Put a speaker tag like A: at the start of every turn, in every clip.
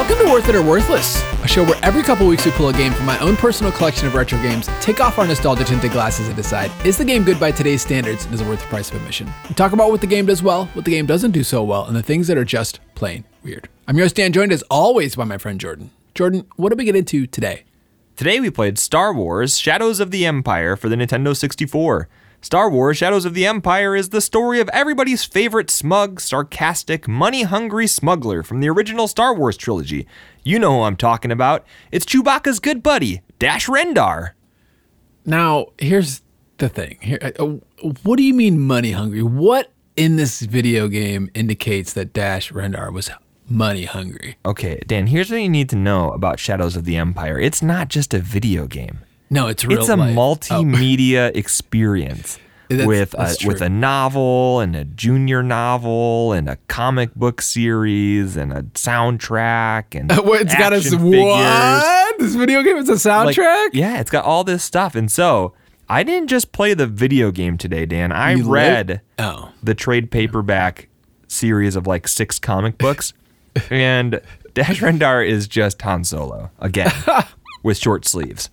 A: Welcome to Worth It or Worthless, a show where every couple weeks we pull a game from my own personal collection of retro games, take off our nostalgia tinted glasses, and decide is the game good by today's standards and is it worth the price of admission? We talk about what the game does well, what the game doesn't do so well, and the things that are just plain weird. I'm your host Dan, joined as always by my friend Jordan. Jordan, what did we get into today?
B: Today we played Star Wars Shadows of the Empire for the Nintendo 64. Star Wars Shadows of the Empire is the story of everybody's favorite smug, sarcastic, money hungry smuggler from the original Star Wars trilogy. You know who I'm talking about. It's Chewbacca's good buddy, Dash Rendar.
A: Now, here's the thing. Here, uh, what do you mean money hungry? What in this video game indicates that Dash Rendar was money hungry?
B: Okay, Dan, here's what you need to know about Shadows of the Empire. It's not just a video game.
A: No, it's real
B: It's a
A: life. Oh.
B: multimedia experience
A: That's-
B: with a,
A: that's
B: with a novel and a junior novel and a comic book series and a soundtrack and
A: What, it's got a
B: action
A: what? This video game is a
B: figures. Like,
A: soundtrack.
B: yeah, it's got all this stuff. And so I didn't just play the video game today, Dan. I
A: You
B: read
A: Oh,
B: the trade paperback series of like six comic books, and Dash Rendar is just Han Solo again with short sleeves.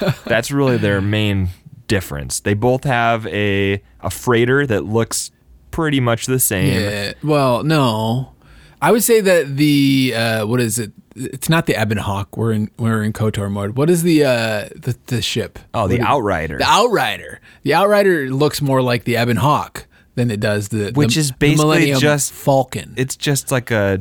B: That's really their main difference. They both have a a freighter that looks pretty much the same.
A: yeah. Well, no, I would say that the uh, what is it? It's not the Ebon Hawk. We're in we're in Kotor mode. What is the uh, the, the ship?
B: Oh, the
A: What is-
B: Outrider.
A: The Outrider. The Outrider looks more like the Ebon Hawk than it does the
B: Which
A: the-
B: is basically just-
A: Falcon.
B: it's just like a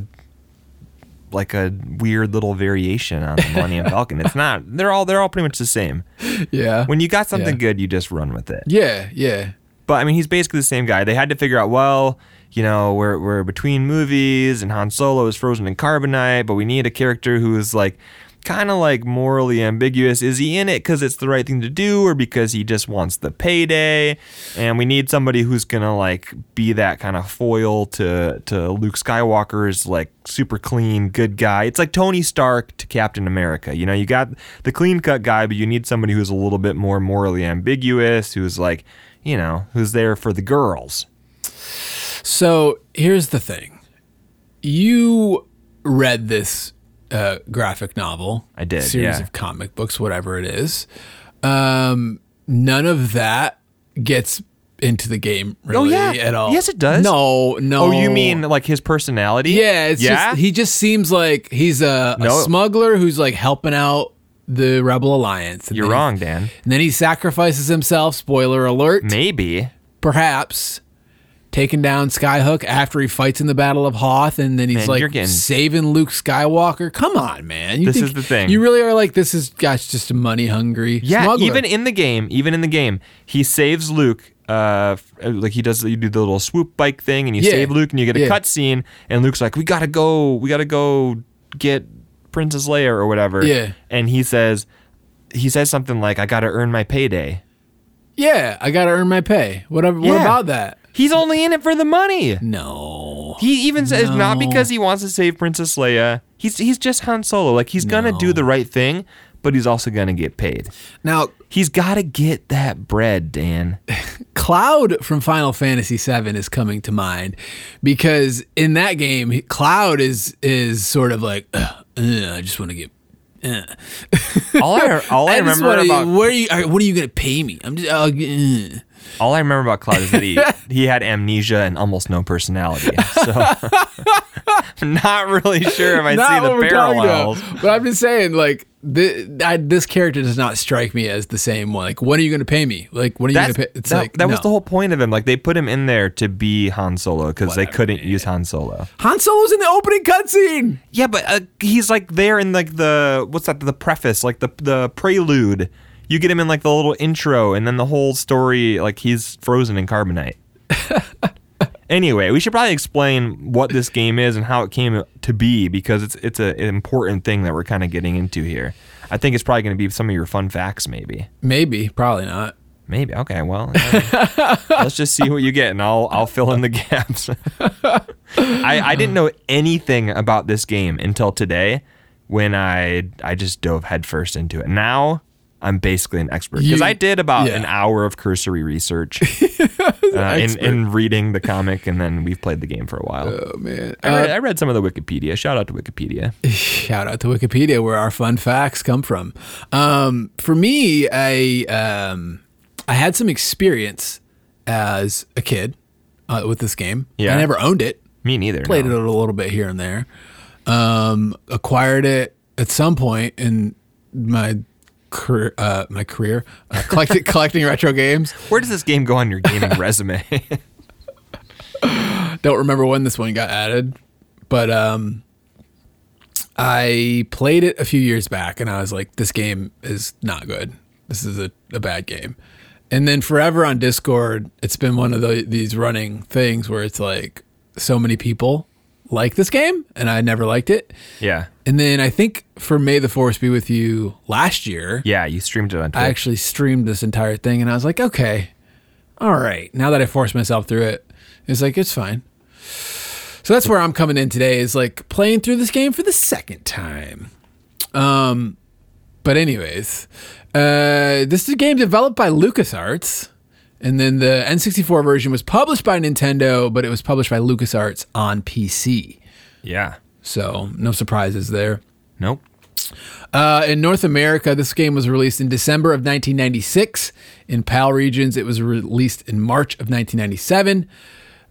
B: like a weird little variation on the Millennium Falcon. It's not. They're all they're all pretty much the same.
A: yeah.
B: When you got something
A: Yeah.
B: good, you just run with it.
A: yeah, yeah.
B: But I mean, he's basically the same guy. They had to figure out, well, you know, we're, we're between movies and Han Solo is frozen in carbonite, but we need a character who is like kind of like morally ambiguous. Is he in it because it's the right thing to do or because he just wants the payday? And we need somebody who's to like be that kind of foil to, to Luke Skywalker's like super clean, good guy. It's like Tony Stark to Captain America. You know, you got the clean cut guy, but you need somebody who's a little bit more morally ambiguous, who's like, you know, who's there for the girls.
A: So here's the thing. You read this uh, graphic novel.
B: I did,
A: Series
B: yeah.
A: of comic books, whatever it is. Um, none of that gets into the game really at all.
B: Oh, Yes, it does.
A: No, no.
B: Oh, you mean like his personality?
A: Yeah, it's
B: yeah.
A: just he just seems like he's a, a smuggler who's like helping out the Rebel Alliance.
B: You're
A: then
B: wrong, Dan.
A: And then he sacrifices himself. Spoiler alert.
B: Maybe.
A: perhaps taking down Skyhook after he fights in the Battle of Hoth, and then he's
B: Man,
A: like
B: you're getting-
A: saving Luke Skywalker. Come on, man! You
B: This
A: think-
B: is the thing.
A: You really are like this is gosh, just a money hungry.
B: Yeah,
A: smuggler.
B: even in the game, even in the game, he saves Luke. Uh, like he does, you do the little swoop bike thing, and you
A: Yeah.
B: save Luke, and you get a
A: Yeah.
B: cutscene, and Luke's like, "We gotta go, we gotta go get Princess Leia or whatever."
A: Yeah.
B: and he says, he says something like, "I gotta earn my payday."
A: yeah, I gotta earn my pay. What, what about that?
B: He's only in it for the money.
A: No.
B: He even says not because he wants to save Princess Leia. He's he's just Han Solo. Like he's gonna do the right thing, but he's also gonna get paid.
A: Now,
B: He's got to get that bread, Dan.
A: Cloud from Final Fantasy VII is coming to mind because in that game, Cloud is is sort of like, "Ugh, uh, I just want to get. uh."
B: All I all I,
A: just
B: remember
A: wanna-
B: about
A: what are you? uh, What are you gonna pay me? I'm just. Uh, uh.
B: All I remember about Cloud is that he he had amnesia and almost no personality. So I'm not really sure if I
A: not
B: see the parallels.
A: But I'm just saying, like, thi- I, this character does not strike me as the same one. Like, when are you going to pay me? Like, when are you going to pay? It's
B: that,
A: like
B: that was the whole point of him. Like they put him in there to be Han Solo because they couldn't
A: man.
B: use Han Solo.
A: Han Solo's in the opening cutscene.
B: Yeah, but uh, he's like there in like the what's that? The preface, like the the prelude. You get him in like the little intro, and then the whole story, like he's frozen in carbonite. anyway, we should probably explain what this game is and how it came to be because it's it's a, an important thing that we're kind of getting into here. I think it's probably going to be some of your fun facts, maybe.
A: Maybe, probably not.
B: Maybe. Okay. Well, uh, let's just see what you get, and I'll I'll fill in the gaps. I I didn't know anything about this game until today, when I I just dove headfirst into it. Now I'm basically an expert because I did about
A: yeah.
B: an hour of cursory research uh, in, in reading the comic, and then we've played the game for a while.
A: Oh man!
B: I, read, I read some of the Wikipedia. Shout out to Wikipedia.
A: Shout out to Wikipedia, where our fun facts come from. Um, for me, I um, I had some experience as a kid uh, with this game.
B: Yeah.
A: I never owned it.
B: Me neither.
A: Played
B: no.
A: it a little bit here and there. Um, acquired it at some point in my career. Uh, my career uh, collecting collecting retro games.
B: Where does this game go on your gaming resume?
A: Don't remember when this one got added, but um, I played it a few years back, and I was like, "This game is not good. This is a, a bad game." And then forever on Discord, it's been one of the, these running things where it's like so many people like this game, and I never liked it.
B: yeah.
A: And then I think for May the Force be with you last year,
B: Yeah, you streamed it on Twitch.
A: I actually streamed this entire thing, and I was like, okay, all right. Now that I forced myself through it, it's like it's fine. So that's where I'm coming in today. Is like playing through this game for the second time. Um, but anyways, uh, this is a game developed by LucasArts, and then the N64 version was published by Nintendo, but it was published by LucasArts on PC.
B: yeah.
A: So no surprises there.
B: Nope.
A: Uh, in North America, this game was released in December of 1996. In PAL regions, it was released in March of 1997.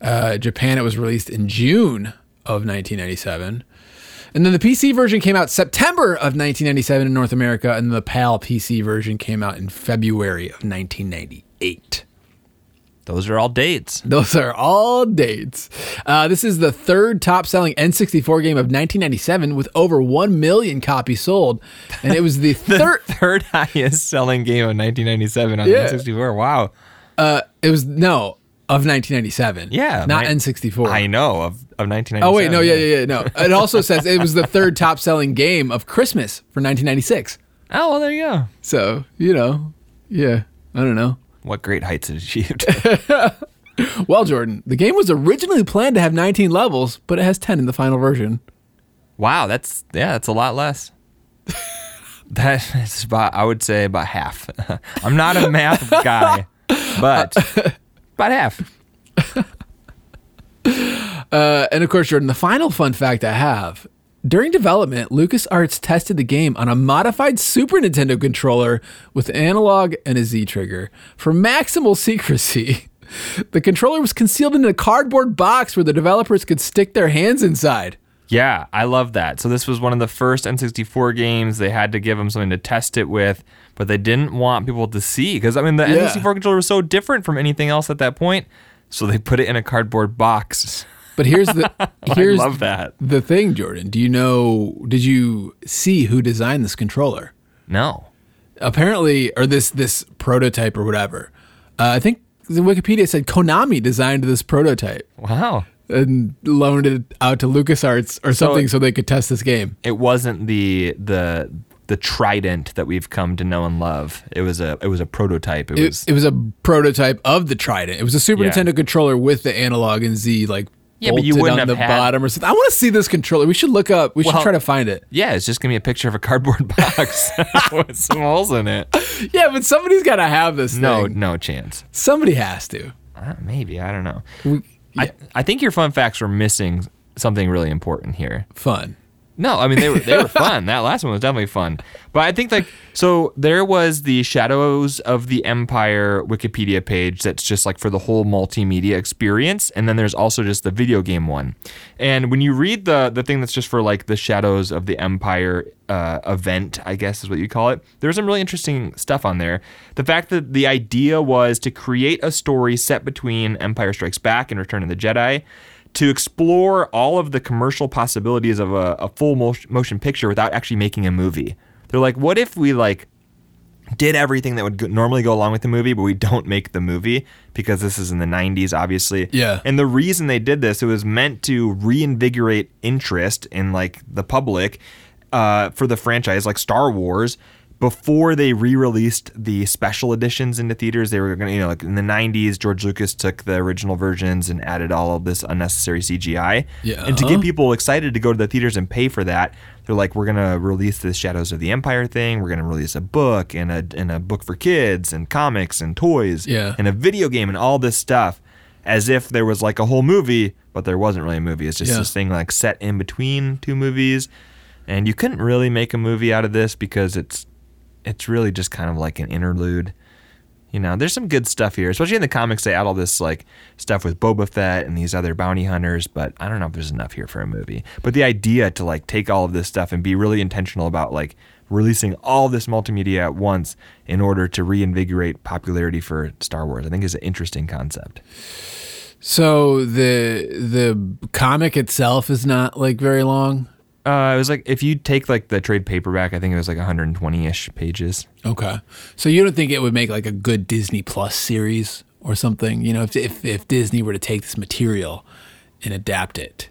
A: Uh, Japan, it was released in June of 1997. And then the PC version came out September of 1997 in North America, and the PAL PC version came out in February of 1998.
B: Those are all dates.
A: Those are all dates. Uh, this is the third top selling N64 game of 1997 with over 1 million copies sold. And it was the third.
B: Third highest selling game of 1997 on
A: Yeah.
B: N64. Wow.
A: Uh, it was no of 1997.
B: Yeah.
A: not
B: my-
A: N64.
B: I know of, of 1997.
A: oh wait, no, yeah, yeah, yeah, no. It also says it was the third top selling game of Christmas for 1996.
B: Oh, well, there you go.
A: So you know, yeah, I don't know.
B: What great heights it achieved.
A: Well, Jordan, the game was originally planned to have 19 levels, but it has 10 in the final version.
B: wow, that's yeah, that's a lot less. that is about I would say about half. I'm not a math guy, but about half.
A: Uh, and of course, Jordan, the final fun fact I have during development, LucasArts tested the game on a modified Super Nintendo controller with analog and a Z trigger for maximal secrecy. The controller was concealed in a cardboard box where the developers could stick their hands inside.
B: Yeah, I love that. So this was one of the first N64 games. They had to give them something to test it with, but they didn't want people to see because I mean the
A: Yeah.
B: N64 controller was so different from anything else at that point. So they put it in a cardboard box.
A: But here's the here's
B: love that.
A: the thing, Jordan. Do you know? Did you see who designed this controller?
B: No.
A: apparently, or this this prototype or whatever. Uh, I think the Wikipedia said Konami designed this prototype
B: Wow.
A: and loaned it out to LucasArts or something so, they could test this game.
B: It wasn't the the the trident that we've come to know and love. It was a it was a prototype. It,
A: It,
B: was
A: it was a prototype of the Trident. It was a Super
B: Yeah.
A: Nintendo controller with the analog and Z like
B: Yeah, but you wouldn't
A: on
B: have
A: the
B: had-
A: bottom or something. I want to see this controller. We should look up. We should try to find it.
B: yeah, it's just gonna be a picture of a cardboard box with some holes in it.
A: Yeah, but somebody's got to have this.
B: No,
A: thing.
B: no chance.
A: somebody has to.
B: Uh, maybe I don't know.
A: We, yeah,
B: I, I think your fun facts were missing something really important here.
A: fun.
B: No, I mean they were they were fun. That last one was definitely fun. But I think like so there was the Shadows of the Empire Wikipedia page that's just like for the whole multimedia experience, and then there's also just the video game one. And when you read the the thing that's just for like the Shadows of the Empire uh, event, I guess is what you call it. There's some really interesting stuff on there. The fact that the idea was to create a story set between Empire Strikes Back and Return of the Jedi to explore all of the commercial possibilities of a, a full motion picture without actually making a movie. They're like, what if we like did everything that would go- normally go along with the movie, but we don't make the movie because this is in the 90s, obviously.
A: Yeah.
B: And the reason they did this, it was meant to reinvigorate interest in like the public uh, for the franchise, like Star Wars, before they re-released the special editions into theaters, they were going to, you know, like in the 90s, George Lucas took the original versions and added all of this unnecessary CGI.
A: Yeah.
B: And to get people excited to go to the theaters and pay for that, they're like, we're going to release the Shadows of the Empire thing. We're going to release a book and a, and a book for kids and comics and toys
A: Yeah.
B: and a video game and all this stuff as if there was like a whole movie, but there wasn't really a movie. It's just
A: Yeah.
B: this thing like set in between two movies. And you couldn't really make a movie out of this because it's it's really just kind of like an interlude. You know, there's some good stuff here, especially in the comics. They add all this like stuff with Boba Fett and these other bounty hunters, but I don't know if there's enough here for a movie. But the idea to like take all of this stuff and be really intentional about like releasing all this multimedia at once in order to reinvigorate popularity for Star Wars, I think is an interesting concept.
A: So the the comic itself is not like very long.
B: Uh, it was like if you take like the trade paperback, I think it was like 120-ish pages.
A: Okay. So you don't think it would make like a good Disney Plus series or something? You know, if if, if Disney were to take this material and adapt it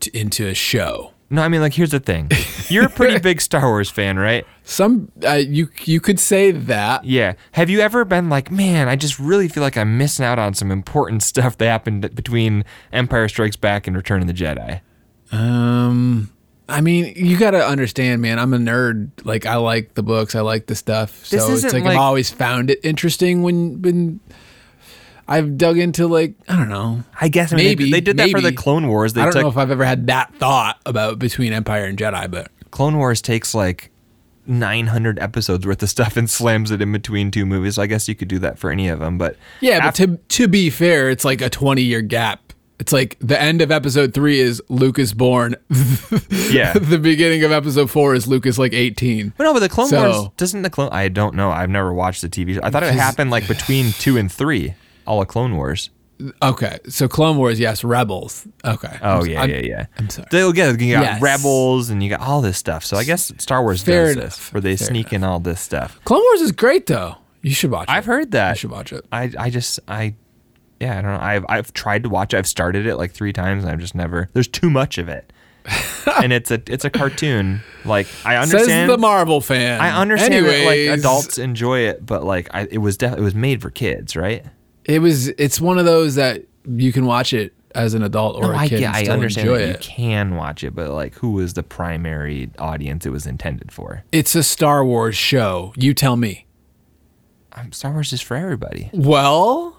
A: to, into a show.
B: No, I mean like here's the thing. You're a pretty big Star Wars fan, right?
A: Some uh, you you could say that.
B: Yeah. Have you ever been like, man, I just really feel like I'm missing out on some important stuff that happened between Empire Strikes Back and Return of the Jedi?
A: Um I mean, you got to understand, man. I'm a nerd. Like I like the books, I like the stuff. So
B: This
A: it's like,
B: like-
A: I've always found it interesting when when I've dug into like I don't know.
B: I guess I mean,
A: Maybe
B: they, they did that for the. Clone Wars. They
A: I don't
B: took
A: know if I've ever had that thought about between Empire and Jedi, but
B: Clone Wars takes like 900 episodes worth of stuff and slams it in between two movies. So I guess you could do that for any of them, but
A: Yeah,
B: af-
A: but to to be fair, it's like a 20 year gap. It's like the end of episode three is Luke's born.
B: Yeah.
A: the beginning of episode four is Luke's like 18.
B: But no, but the Clone
A: So-
B: Wars doesn't the Clone. I don't know. I've never watched the TV show. I thought it happened like between two and three. All of Clone Wars.
A: Okay, so Clone Wars, yes, Rebels. Okay.
B: Oh
A: I'm-
B: yeah,
A: I'm-
B: yeah, yeah.
A: I'm sorry.
B: They'll get you got
A: Yes.
B: Rebels and you got all this stuff. So I guess Star Wars
A: Fair
B: does
A: enough.
B: this, where they
A: Fair
B: sneak in all this stuff.
A: Clone Wars is great though. You should watch it.
B: I've heard that.
A: You should watch it.
B: I I just I yeah I don't know. I've I've tried to watch. it. I've started it like three times and I've just never. There's too much of it, and it's a it's a cartoon. Like I understand.
A: Says the Marvel fan.
B: I understand that like adults enjoy it, but like I, it was def- it was made for kids, right?
A: It was. It's one of those that you can watch it as an adult or a
B: I
A: kid and
B: I understand that you can watch it, but like who was the primary audience it was intended for?
A: It's a Star Wars show. You tell me.
B: Um, Star Wars is for everybody.
A: Well,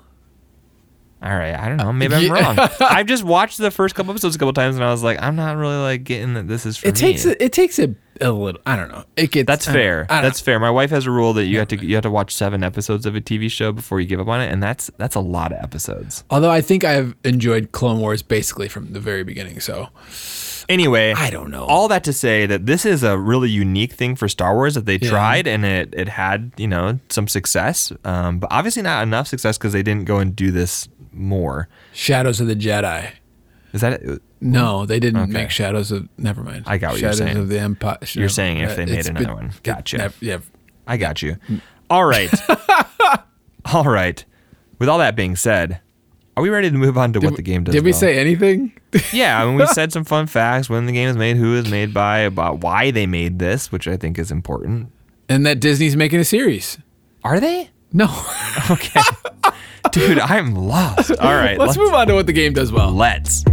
B: All right, I don't know. Maybe I'm
A: Yeah.
B: wrong. I've just watched the first couple episodes a couple times, and I was like, I'm not really like getting that this is for
A: it
B: me.
A: takes a, it takes a, a little. I don't know. It gets.
B: That's fair. That's fair. My wife has a rule that you have to you have to watch seven episodes of a TV show before you give up on it, and that's that's a lot of episodes.
A: Although I think I've enjoyed Clone Wars basically from the very beginning. So
B: Anyway,
A: I don't know.
B: All that to say that this is a really unique thing for Star Wars that they
A: Yeah.
B: tried and it it had you know some success, um, but obviously not enough success because they didn't go and do this more.
A: Shadows of the Jedi.
B: Is that it?
A: No, they didn't
B: Okay.
A: make Shadows of. Never mind.
B: I got what you're
A: Shadows
B: saying.
A: of the Empire.
B: You're saying if uh, they made another
A: been-
B: one.
A: it-
B: Gotcha.
A: nev- yeah.
B: I got you. All right, all right. With all that being said, are we ready to move on to what the game does?
A: Did we
B: well?
A: say anything?
B: Yeah, I mean, we said some fun facts when the game was made, who it was made by, about why they made this, which I think is important.
A: and that Disney's making a series.
B: Are they?
A: No.
B: Okay. Dude, I'm lost. All right,
A: let's, move on to what the game does well.
B: Let's.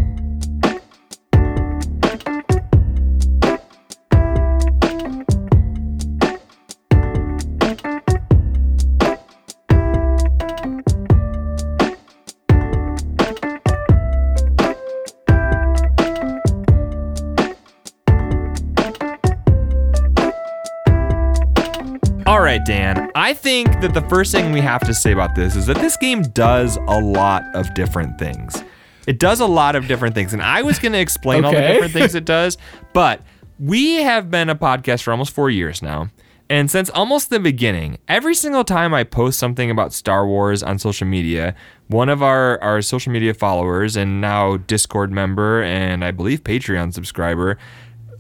B: All right, Dan. I think that the first thing we have to say about this is that this game does a lot of different things. It does a lot of different things. And I was going to explain all the different things it does, but we have been a podcast for almost four years now. And since almost the beginning, every single time I post something about Star Wars on social media, one of our, our social media followers and now Discord member and I believe Patreon subscriber,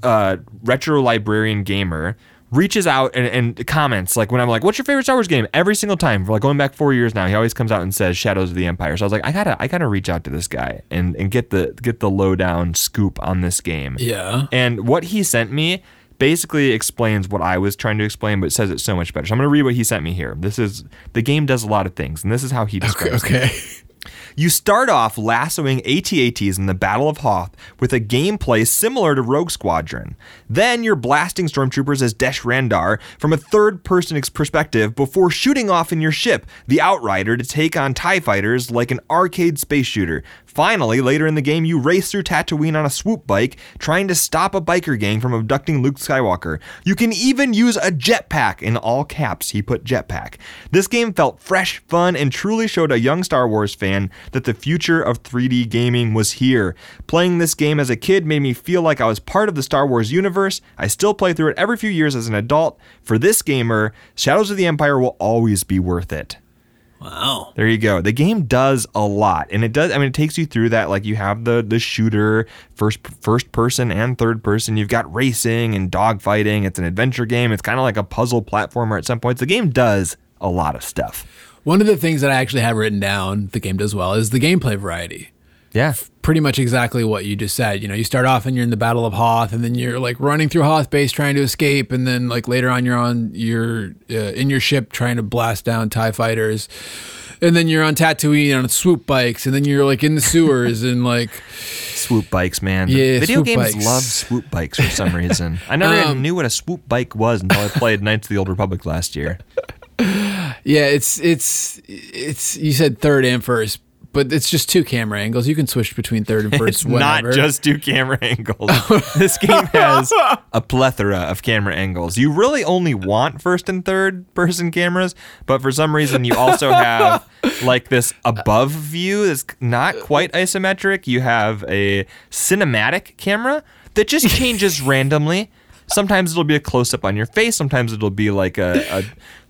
B: uh, retro librarian gamer reaches out and, and comments like when I'm like, "What's your favorite Star Wars game?" Every single time for like going back four years now, he always comes out and says Shadows of the Empire. So I was like, I gotta I gotta reach out to this guy and and get the get the lowdown scoop on this game.
A: Yeah.
B: And what he sent me basically explains what I was trying to explain, but says it so much better. So I'm to read what he sent me here. This is the game does a lot of things, and this is how he
A: Okay.
B: describes it.
A: okay.
B: You start off lassoing ATATs in the Battle of Hoth with a gameplay similar to Rogue Squadron. Then you're blasting stormtroopers as Dash Rendar from a third person perspective before shooting off in your ship, the Outrider, to take on TIE fighters like an arcade space shooter. Finally, later in the game, you race through Tatooine on a swoop bike, trying to stop a biker gang from abducting Luke Skywalker. You can even use a jetpack, in all caps, he put jetpack. This game felt fresh, fun, and truly showed a young Star Wars fan that the future of 3D gaming was here. Playing this game as a kid made me feel like I was part of the Star Wars universe. I still play through it every few years as an adult. For this gamer, Shadows of the Empire will always be worth it.
A: Wow.
B: There you go. The game does a lot, and it does. I mean, it takes you through that. Like you have the the shooter, first first person and third person. You've got racing and dogfighting. It's an adventure game. It's kind of like a puzzle platformer at some points. The game does a lot of stuff.
A: One of the things that I actually have written down, the game does well, is the gameplay variety.
B: Yeah,
A: Pretty much exactly what you just said. You know, you start off and you're in the Battle of Hoth, and then you're like running through Hoth base trying to escape, and then like later on you're on you're uh, in your ship trying to blast down Tie fighters, and then you're on Tatooine on swoop bikes, and then you're like in the sewers and like
B: swoop bikes, man.
A: Yeah,
B: video games
A: bikes.
B: love swoop bikes for some reason. I never even
A: Um,
B: knew what a swoop bike was until I played Knights of the Old Republic last year.
A: yeah, it's it's it's you said third and first, but it's just two camera angles. You can switch between third and first.
B: It's not just two camera angles. this game has a plethora of camera angles. You really only want first and third person cameras, but for some reason you also have like this above view that's not quite isometric. You have a cinematic camera that just changes randomly. Sometimes it'll be a close up on your face. Sometimes it'll be like a, a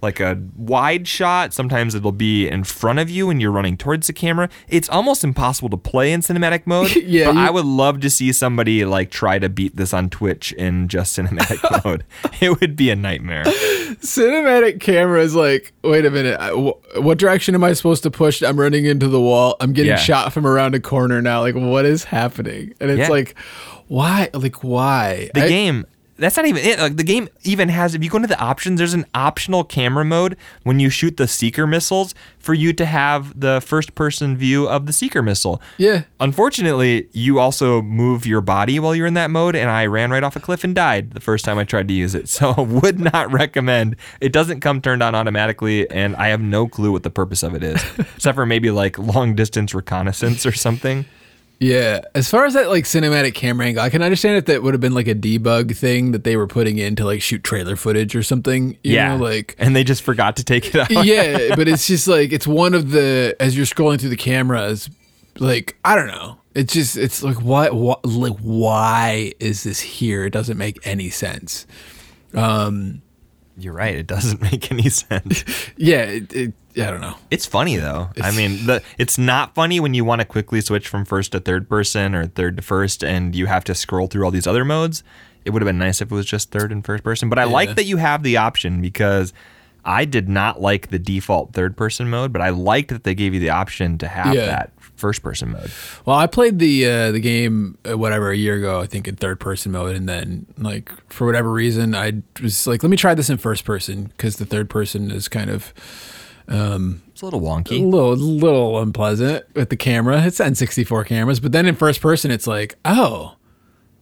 B: like a wide shot. Sometimes it'll be in front of you and you're running towards the camera. It's almost impossible to play in cinematic mode.
A: Yeah,
B: but
A: you-
B: I would love to see somebody like try to beat this on Twitch in just cinematic mode. It would be a nightmare.
A: cinematic camera is like, wait a minute, I, wh- what direction am I supposed to push? I'm running into the wall. I'm getting
B: Yeah.
A: shot from around a corner now. Like, what is happening? And it's
B: Yeah.
A: like, why? Like, why?
B: The
A: I-
B: game that's not even it. Like the game even has if you go into the options, there's an optional camera mode when you shoot the seeker missiles for you to have the first person view of the seeker missile.
A: Yeah.
B: Unfortunately, you also move your body while you're in that mode, and I ran right off a cliff and died the first time I tried to use it. So, would not recommend. It doesn't come turned on automatically, and I have no clue what the purpose of it is, except for maybe like long distance reconnaissance or something.
A: Yeah. As far as that like cinematic camera angle, I can understand if that would have been like a debug thing that they were putting in to like shoot trailer footage or something. You
B: yeah,
A: Know, like,
B: and they just forgot to take it out.
A: yeah, but it's just like it's one of the as you're scrolling through the cameras, like I don't know. It's just it's like what what like why is this here? It doesn't make any sense.
B: Um, You're right. It doesn't make any sense.
A: Yeah, it, it, I don't know.
B: It's funny though. I mean, the it's not funny when you want to quickly switch from first to third person or third to first, and you have to scroll through all these other modes. It would have been nice if it was just third and first person. But I
A: Yeah.
B: like that you have the option because I did not like the default third person mode, but I liked that they gave you the option to have
A: Yeah.
B: that first person mode.
A: Well, I played the uh, the game uh, whatever a year ago, I think in third person mode, and then like for whatever reason, I was like, let me try this in first person because the third person is kind of Um,
B: it's a little wonky, a
A: little little unpleasant with the camera. It's N64 cameras, but then in first person, it's like, oh,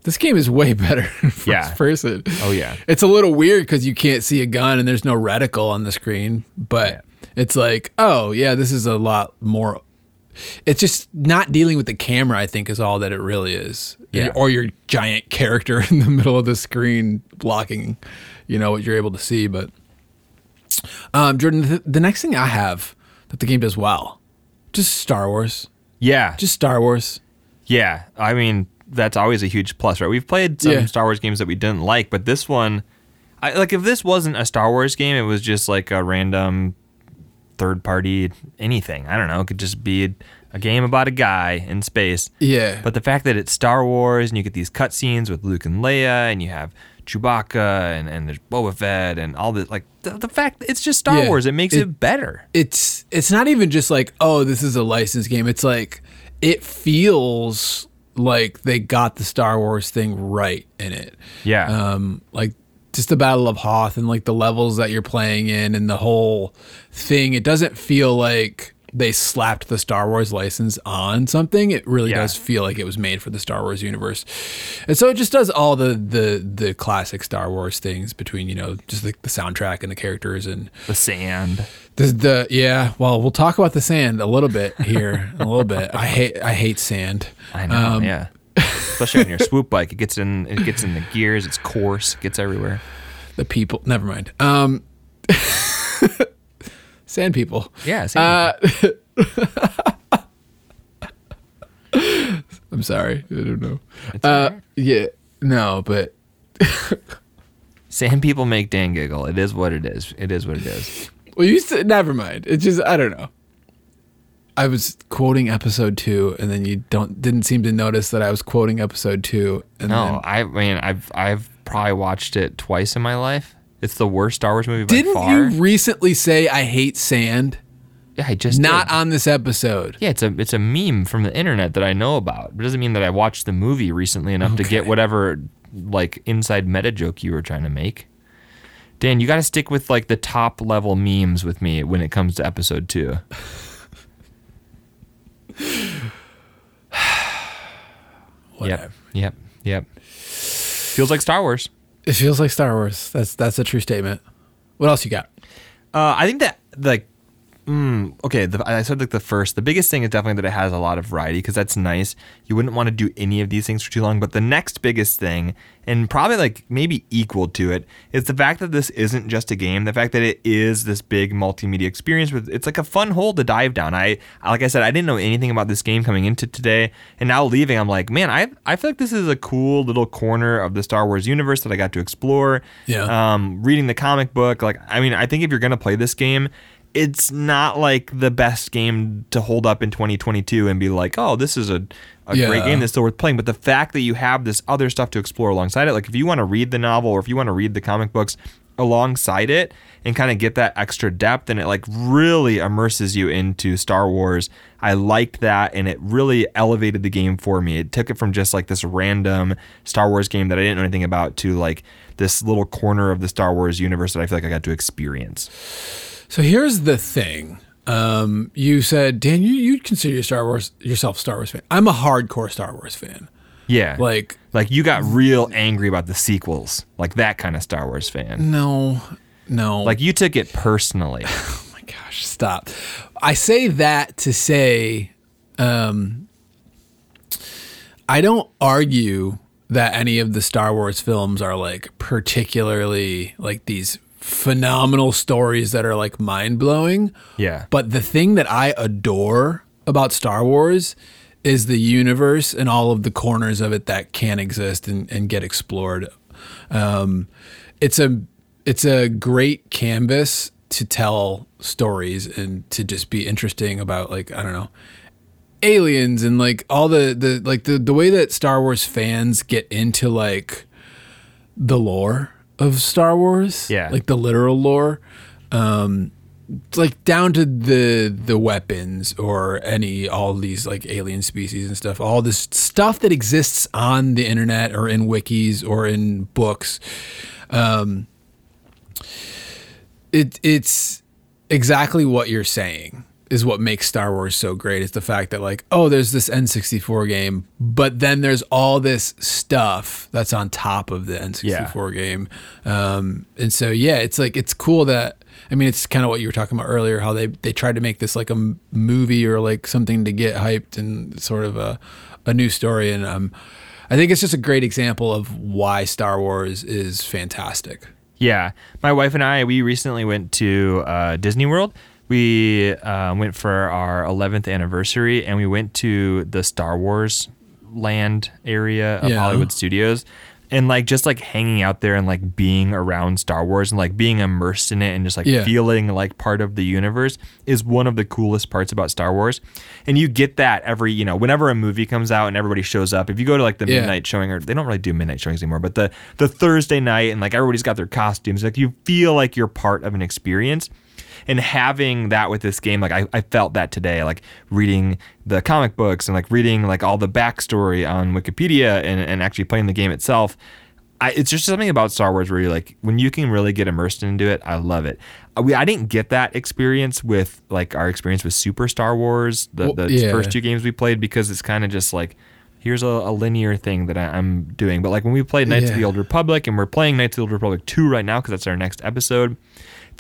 A: this game is way better in first
B: Yeah.
A: person.
B: Oh yeah.
A: It's a little weird because you can't see a gun and there's no reticle on the screen, but it's like, oh yeah, this is a lot more. It's just not dealing with the camera. I think is all that it really is.
B: Yeah.
A: Or your giant character in the middle of the screen blocking, you know what you're able to see. But um, Jordan, the, the next thing I have that the game does well, just Star Wars,
B: Yeah.
A: just Star Wars.
B: Yeah, I mean that's always a huge plus, right? We've played some
A: Yeah.
B: Star Wars games that we didn't like, but this one, I like if this wasn't a Star Wars game, it was just like a random third party anything. I don't know. It could just be a game about a guy in space.
A: Yeah,
B: But the fact that it's Star Wars and you get these cutscenes with Luke and Leia and you have Chewbacca and, and there's Boba Fett and all this, like the, the fact it's just Star
A: Yeah.
B: Wars, it makes
A: It-
B: it better.
A: it's it's not even just like oh this is a licensed game it's like it feels like they got the Star Wars thing right in it.
B: Yeah.
A: Um, like just the Battle of Hoth and like the levels that you're playing in and the whole thing. It doesn't feel like they slapped the Star Wars license on something. It really
B: Yeah.
A: does feel like it was made for the Star Wars universe. And so it just does all the the the classic Star Wars things between, you know, just like the soundtrack and the characters and
B: the sand.
A: the, the yeah, well, we'll talk about the sand a little bit here, a little bit. I hate I hate sand.
B: I know.
A: Um,
B: yeah. Especially on your swoop bike, it gets in. It gets in the gears. It's coarse. It gets everywhere.
A: The people, never mind. Um sand people.
B: Yeah. same
A: Uh, I'm sorry. I don't know. Uh, yeah, no, but
B: Sand people make Dan giggle. It is what it is. It is what it is.
A: well, you said never mind. It's just I don't know. I was quoting episode two, and then you don't didn't seem to notice that I was quoting episode two. And
B: No,
A: then,
B: I mean I've I've probably watched it twice in my life. It's the worst Star Wars movie by
A: didn't you recently say I hate sand?
B: yeah, I just
A: Not
B: did.
A: on this episode.
B: Yeah, it's a it's a meme from the internet that I know about. It doesn't mean that I watched the movie recently enough to get whatever like inside meta joke you were trying to make. Dan, you got to stick with like the top level memes with me when it comes to episode two.
A: Whatever.
B: Yep, yep, yep. Feels like Star Wars.
A: It feels like Star Wars. That's that's a true statement. What else you got?
B: Uh, I think that like, mm, okay. The, I said like the first, the biggest thing is definitely that it has a lot of variety because that's nice. You wouldn't want to do any of these things for too long. But the next biggest thing, and probably like maybe equal to it, is the fact that this isn't just a game. The fact that it is this big multimedia experience with it's like a fun hole to dive down. I like I said, I didn't know anything about this game coming into today, and now leaving, I'm like, man, I I feel like this is a cool little corner of the Star Wars universe that I got to explore
A: Yeah.
B: um, reading the comic book. Like, I mean, I think if you're gonna play this game, it's not like the best game to hold up in 2022 and be like, oh, this is a, a
A: Yeah.
B: great game that's still worth playing. But the fact that you have this other stuff to explore alongside it, like if you want to read the novel or if you want to read the comic books alongside it and kind of get that extra depth and it like really immerses you into Star Wars. I liked that and it really elevated the game for me. It took it from just like this random Star Wars game that I didn't know anything about to like this little corner of the Star Wars universe that I feel like I got to experience.
A: So here's the thing. Um, you said, Dan, you you consider your Star Wars yourself a Star Wars fan. I'm a hardcore Star Wars fan.
B: Yeah.
A: Like,
B: like you got real angry about the sequels, like that kind of Star Wars fan.
A: no, no.
B: Like you took it personally.
A: oh my gosh, stop. I say that to say, um, I don't argue that any of the Star Wars films are like particularly like these phenomenal stories that are like mind blowing.
B: Yeah.
A: But the thing that I adore about Star Wars is the universe and all of the corners of it that can exist and, and get explored. Um, it's a it's a great canvas to tell stories and to just be interesting about like I don't know aliens and like all the the like the the way that Star Wars fans get into like the lore of Star Wars,
B: Yeah.
A: like the literal lore, um, like down to the the weapons or any all these like alien species and stuff, all this stuff that exists on the internet or in wikis or in books. Um, it it's exactly what you're saying is what makes Star Wars so great. It's the fact that like, oh, there's this N64 game, but then there's all this stuff that's on top of the N64 game. Um, and so yeah, it's like it's cool that I mean, it's kind of what you were talking about earlier, how they they tried to make this like a movie or like something to get hyped and sort of a a new story. And um, I think it's just a great example of why Star Wars is fantastic.
B: Yeah, my wife and I we recently went to uh, Disney World. We uh, went for our 11th anniversary, and we went to the Star Wars land area of
A: Yeah.
B: Hollywood Studios, and like just like hanging out there and like being around Star Wars and like being immersed in it and just like
A: Yeah.
B: feeling like part of the universe is one of the coolest parts about Star Wars. And you get that every you know whenever a movie comes out and everybody shows up. If you go to like the
A: Yeah.
B: midnight showing or they don't really do midnight showings anymore, but the the Thursday night and like everybody's got their costumes, like you feel like you're part of an experience. And having that with this game, like I, I felt that today, like reading the comic books and like reading like all the backstory on Wikipedia and, and actually playing the game itself. I, it's just something about Star Wars where you're like, when you can really get immersed into it, I love it. Uh, We, I didn't get that experience with like our experience with Super Star Wars, the,
A: Well,
B: the
A: yeah.
B: first two games we played, because it's kind of just like, here's a, a linear thing that I, I'm doing. But like when we played Knights of the Old Republic, and we're playing Knights of the Old Republic 2 right now, because that's our next episode,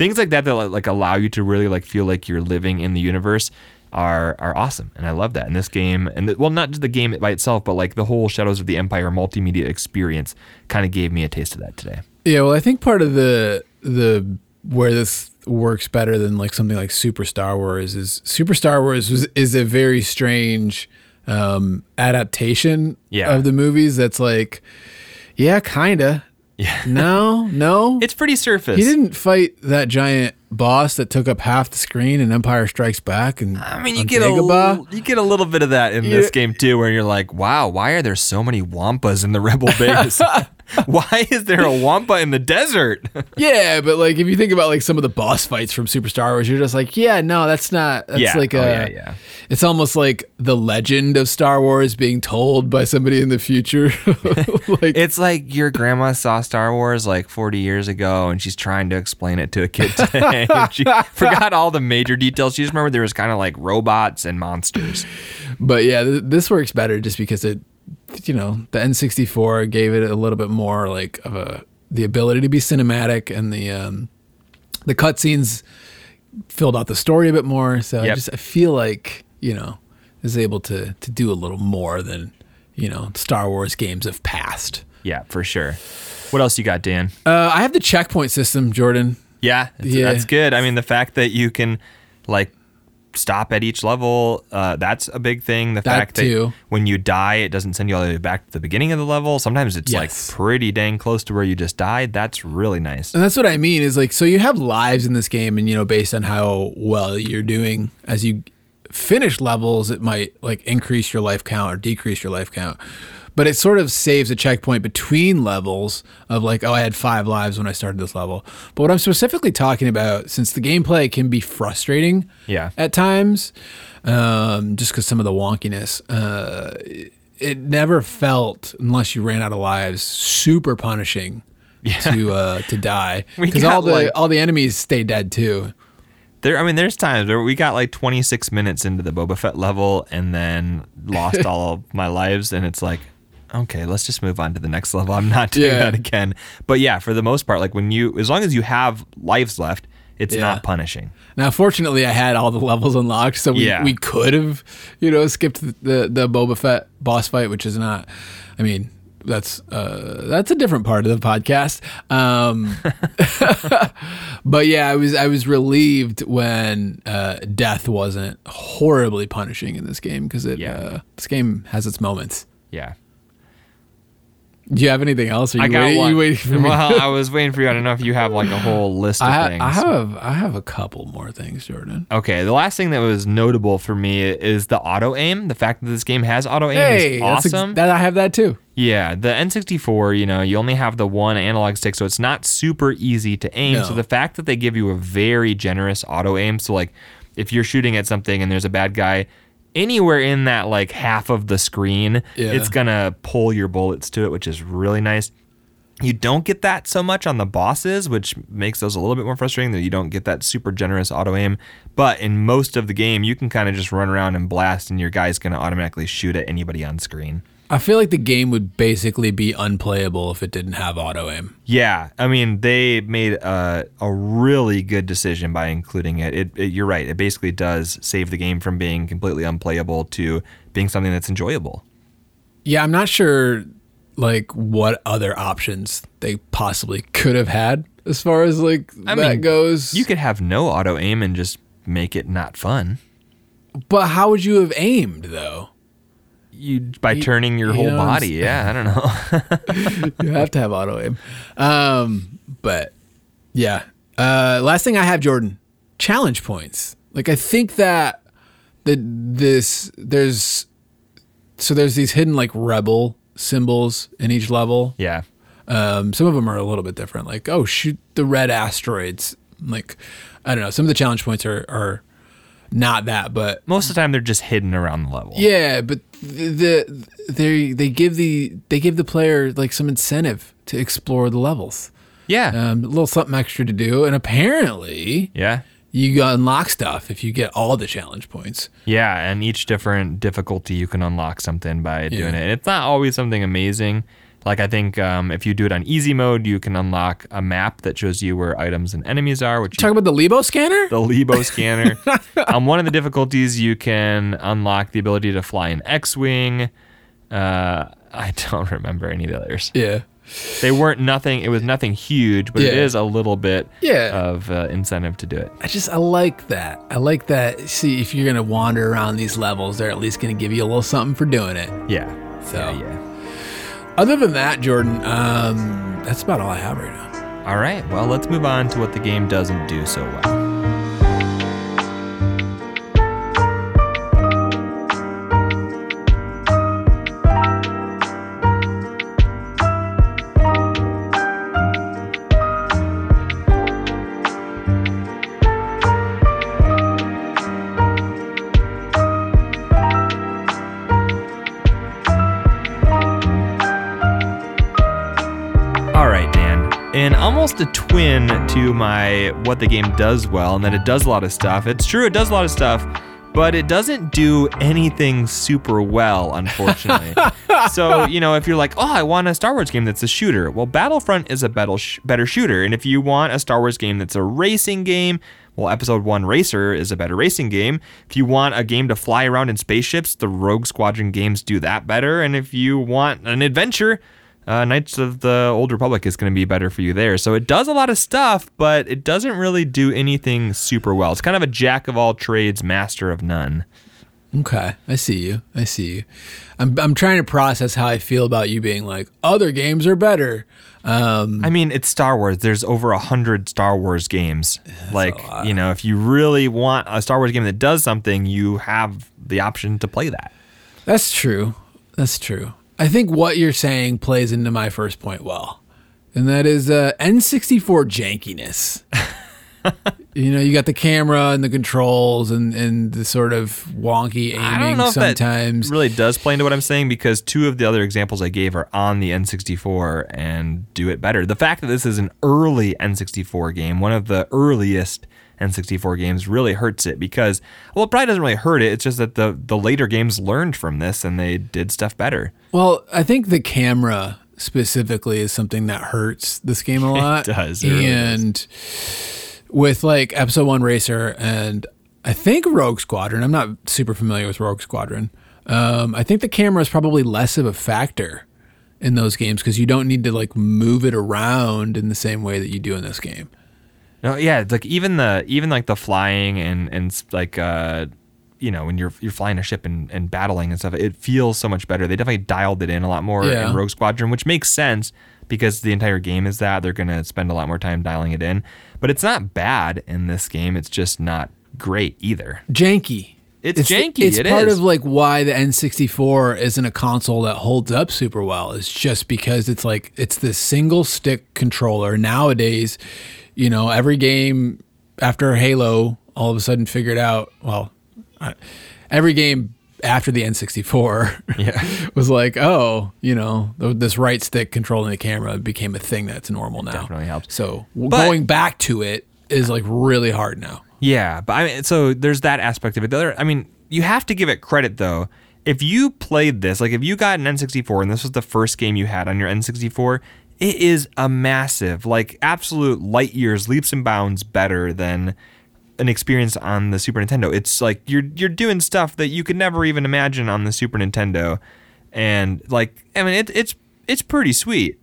B: things like that that like allow you to really like feel like you're living in the universe are are awesome and I love that in this game and the, well not just the game by itself but like the whole Shadows of the Empire multimedia experience kind of gave me a taste of that today.
A: Yeah, well, I think part of the the where this works better than like something like Super Star Wars is Super Star Wars was, is a very strange um, adaptation
B: Yeah.
A: of the movies. That's like, yeah, kinda.
B: Yeah.
A: No, no.
B: It's pretty surface.
A: he didn't fight that giant boss that took up half the screen in Empire Strikes Back. And
B: I mean, you get a
A: Dagobah.
B: l- you get a little bit of that in this
A: Yeah.
B: game too, where you're like, "Wow, why are there so many wampas in the Rebel base? why is there a wampa in the desert?"
A: Yeah, but like if you think about like some of the boss fights from Super Star Wars, you're just like, yeah, no, that's not. That's
B: Yeah.
A: like
B: Oh,
A: a.
B: yeah, yeah.
A: It's almost like the legend of Star Wars being told by somebody in the future. like,
B: It's like your grandma saw Star Wars like 40 years ago and she's trying to explain it to a kid today. she forgot all the major details. She just remembered there was kind of like robots and monsters.
A: but yeah, th- this works better just because it, you know, the N64 gave it a little bit more like of a the ability to be cinematic and the um, the cutscenes filled out the story a bit more. So I just I feel like you know is able to to do a little more than you know Star Wars games of past.
B: Yeah, for sure. What else you got, Dan?
A: Uh, I have the checkpoint system, Jordan.
B: Yeah,
A: Yeah.
B: that's good. I mean, the fact that you can like stop at each level, uh, that's a big thing. The
A: That
B: fact
A: too.
B: that when you die, it doesn't send you all the way back to the beginning of the level. Sometimes it's
A: Yes.
B: like pretty dang close to where you just died. That's really nice.
A: And that's what I mean is like so you have lives in this game and you know based on how well you're doing as you finish levels it might like increase your life count or decrease your life count. But it sort of saves a checkpoint between levels of like oh I had 5 lives when I started this level. But what I'm specifically talking about since the gameplay can be frustrating
B: Yeah.
A: at times um, just cuz some of the wonkiness uh, it- it never felt unless you ran out of lives super punishing to uh, to die because all the
B: like-
A: all the enemies stay dead too.
B: There, I mean, there's times where we got like 26 minutes into the Boba Fett level and then lost all of my lives, and it's like, okay, let's just move on to the next level. I'm not doing
A: Yeah.
B: that again. But yeah, for the most part, like when you, as long as you have lives left, it's
A: Yeah.
B: not punishing.
A: Now, fortunately, I had all the levels unlocked, so we,
B: Yeah.
A: we could have you know skipped the the Boba Fett boss fight, which is not. I mean, that's uh, that's a different part of the podcast. Um, but yeah, I was I was relieved when uh, death wasn't horribly punishing in this game because it
B: Yeah.
A: uh, this game has its moments.
B: Yeah.
A: Do you have anything else? Are you
B: I got
A: waiting,
B: one.
A: You waiting for me?
B: well, I was waiting for you. I don't know if you have like a whole list of
A: I,
B: things.
A: I have I have a couple more things, Jordan.
B: Okay, the last thing that was notable for me is the auto aim. The fact that this game has auto aim
A: Hey,
B: is
A: that's ex-
B: awesome.
A: that I have that too.
B: Yeah, the N64, you know, you only have the one analog stick, so it's not super easy to aim.
A: No.
B: So the fact that they give you a very generous auto aim, so like if you're shooting at something and there's a bad guy anywhere in that like half of the screen,
A: Yeah.
B: it's gonna pull your bullets to it, which is really nice. You don't get that so much on the bosses, which makes those a little bit more frustrating that you don't get that super generous auto aim. But in most of the game, you can kind of just run around and blast, and your guy's going to automatically shoot at anybody on screen.
A: I feel like the game would basically be unplayable if it didn't have auto aim.
B: Yeah, I mean they made a, a really good decision by including it. It, it. You're right. It basically does save the game from being completely unplayable to being something that's enjoyable.
A: Yeah, I'm not sure like what other options they possibly could have had as far as like
B: I
A: that
B: mean,
A: goes.
B: You could have no auto aim and just make it not fun.
A: but how would you have aimed though?
B: You by turning your
A: you
B: whole
A: know what I'm
B: body. Yeah, I don't know.
A: you have to have auto aim. Um, but yeah. Uh, last thing I have, Jordan, challenge points. Like I think that the this there's so there's these hidden like rebel symbols in each level.
B: yeah.
A: Um, some of them are a little bit different. Like oh shoot the red asteroids Like, I don't know. Some of the challenge points are are not that, but
B: Most of the time, they're just hidden around the level.
A: yeah, but the, the they they give the they give the player like some incentive to explore the levels.
B: Yeah.
A: Um, a little something extra to do, and apparently
B: yeah.
A: you unlock stuff if you get all the challenge points.
B: Yeah, and each different difficulty you can unlock something by doing it. And it's not always something amazing. Like I think um, if you do it on easy mode, you can unlock a map that shows you where items and enemies are, which you,
A: Talk about the Leebo scanner.
B: the Leebo scanner. on one of the difficulties, you can unlock the ability to fly an X-wing. Uh, I don't remember any of the others.
A: yeah.
B: They weren't nothing. It was nothing huge, but it
A: Yeah.
B: is a little bit
A: Yeah.
B: of uh, incentive to do it.
A: I just I like that. I like that. See, if you're gonna wander around these levels, they're at least gonna give you a little something for doing it.
B: Yeah.
A: So-
B: yeah, yeah.
A: Other than that, Jordan, um, that's about all I have right now.
B: All right. Well, let's move on to what the game doesn't do so well. Almost a twin to my what the game does well, and that it does a lot of stuff. It's true, it does a lot of stuff, but it doesn't do anything super well, unfortunately. so, you know, if you're like, oh, I want a Star Wars game that's a shooter, well, Battlefront is a better, sh- better shooter. And if you want a Star Wars game that's a racing game, well, Episode 1 Racer is a better racing game. If you want a game to fly around in spaceships, the Rogue Squadron games do that better. And if you want an adventure, uh, Knights of the Old Republic is going to be better for you there. So it does a lot of stuff, but it doesn't really do anything super well. It's kind of a jack of all trades, master of none.
A: Okay, I see you. I see you. I'm I'm trying to process how I feel about you being like other games are better. Um,
B: I mean, it's Star Wars. There's over a hundred Star Wars games. like, you know, if you really want a Star Wars game that does something, you have the option to play that.
A: that's true. That's true. I think what you're saying plays into my first point well, and that is uh, N64 jankiness. you know, you got the camera and the controls and, and the sort of wonky aiming
B: I don't know if
A: sometimes.
B: that really does play into what I'm saying because two of the other examples I gave are on the N64 and do it better. The fact that this is an early N64 game, one of the earliest N64 games, really hurts it because, well, it probably doesn't really hurt it. It's just that the, the later games learned from this and they did stuff better.
A: Well, I think the camera specifically is something that hurts this game a lot.
B: does, it really
A: and with like episode one racer and I think Rogue Squadron. I'm not super familiar with Rogue Squadron. Um, I think the camera is probably less of a factor in those games because you don't need to like move it around in the same way that you do in this game.
B: No, yeah, it's like even the even like the flying and and like uh you know when you're you're flying a ship and, and battling and stuff, it feels so much better. They definitely dialed it in a lot more
A: Yeah.
B: in Rogue Squadron, which makes sense because the entire game is that they're gonna spend a lot more time dialing it in. But it's not bad in this game. It's just not great either.
A: Janky.
B: It's janky,
A: It's
B: it
A: part
B: is.
A: of like why the N64 isn't a console that holds up super well. It's just because it's like it's this single stick controller. Nowadays, you know, every game after Halo all of a sudden figured out, well, every game after the N64
B: Yeah.
A: was like, oh, you know, this right stick controlling the camera became a thing that's normal now.
B: definitely helps.
A: So
B: But-
A: going back to it is like really hard now.
B: Yeah, but I mean, so there's that aspect of it. The other, I mean, you have to give it credit though. If you played this, like if you got an N64 and this was the first game you had on your N64, it is a massive, like absolute light years, leaps and bounds better than an experience on the Super Nintendo. It's like you're you're doing stuff that you could never even imagine on the Super Nintendo, and like I mean, it, it's it's pretty sweet.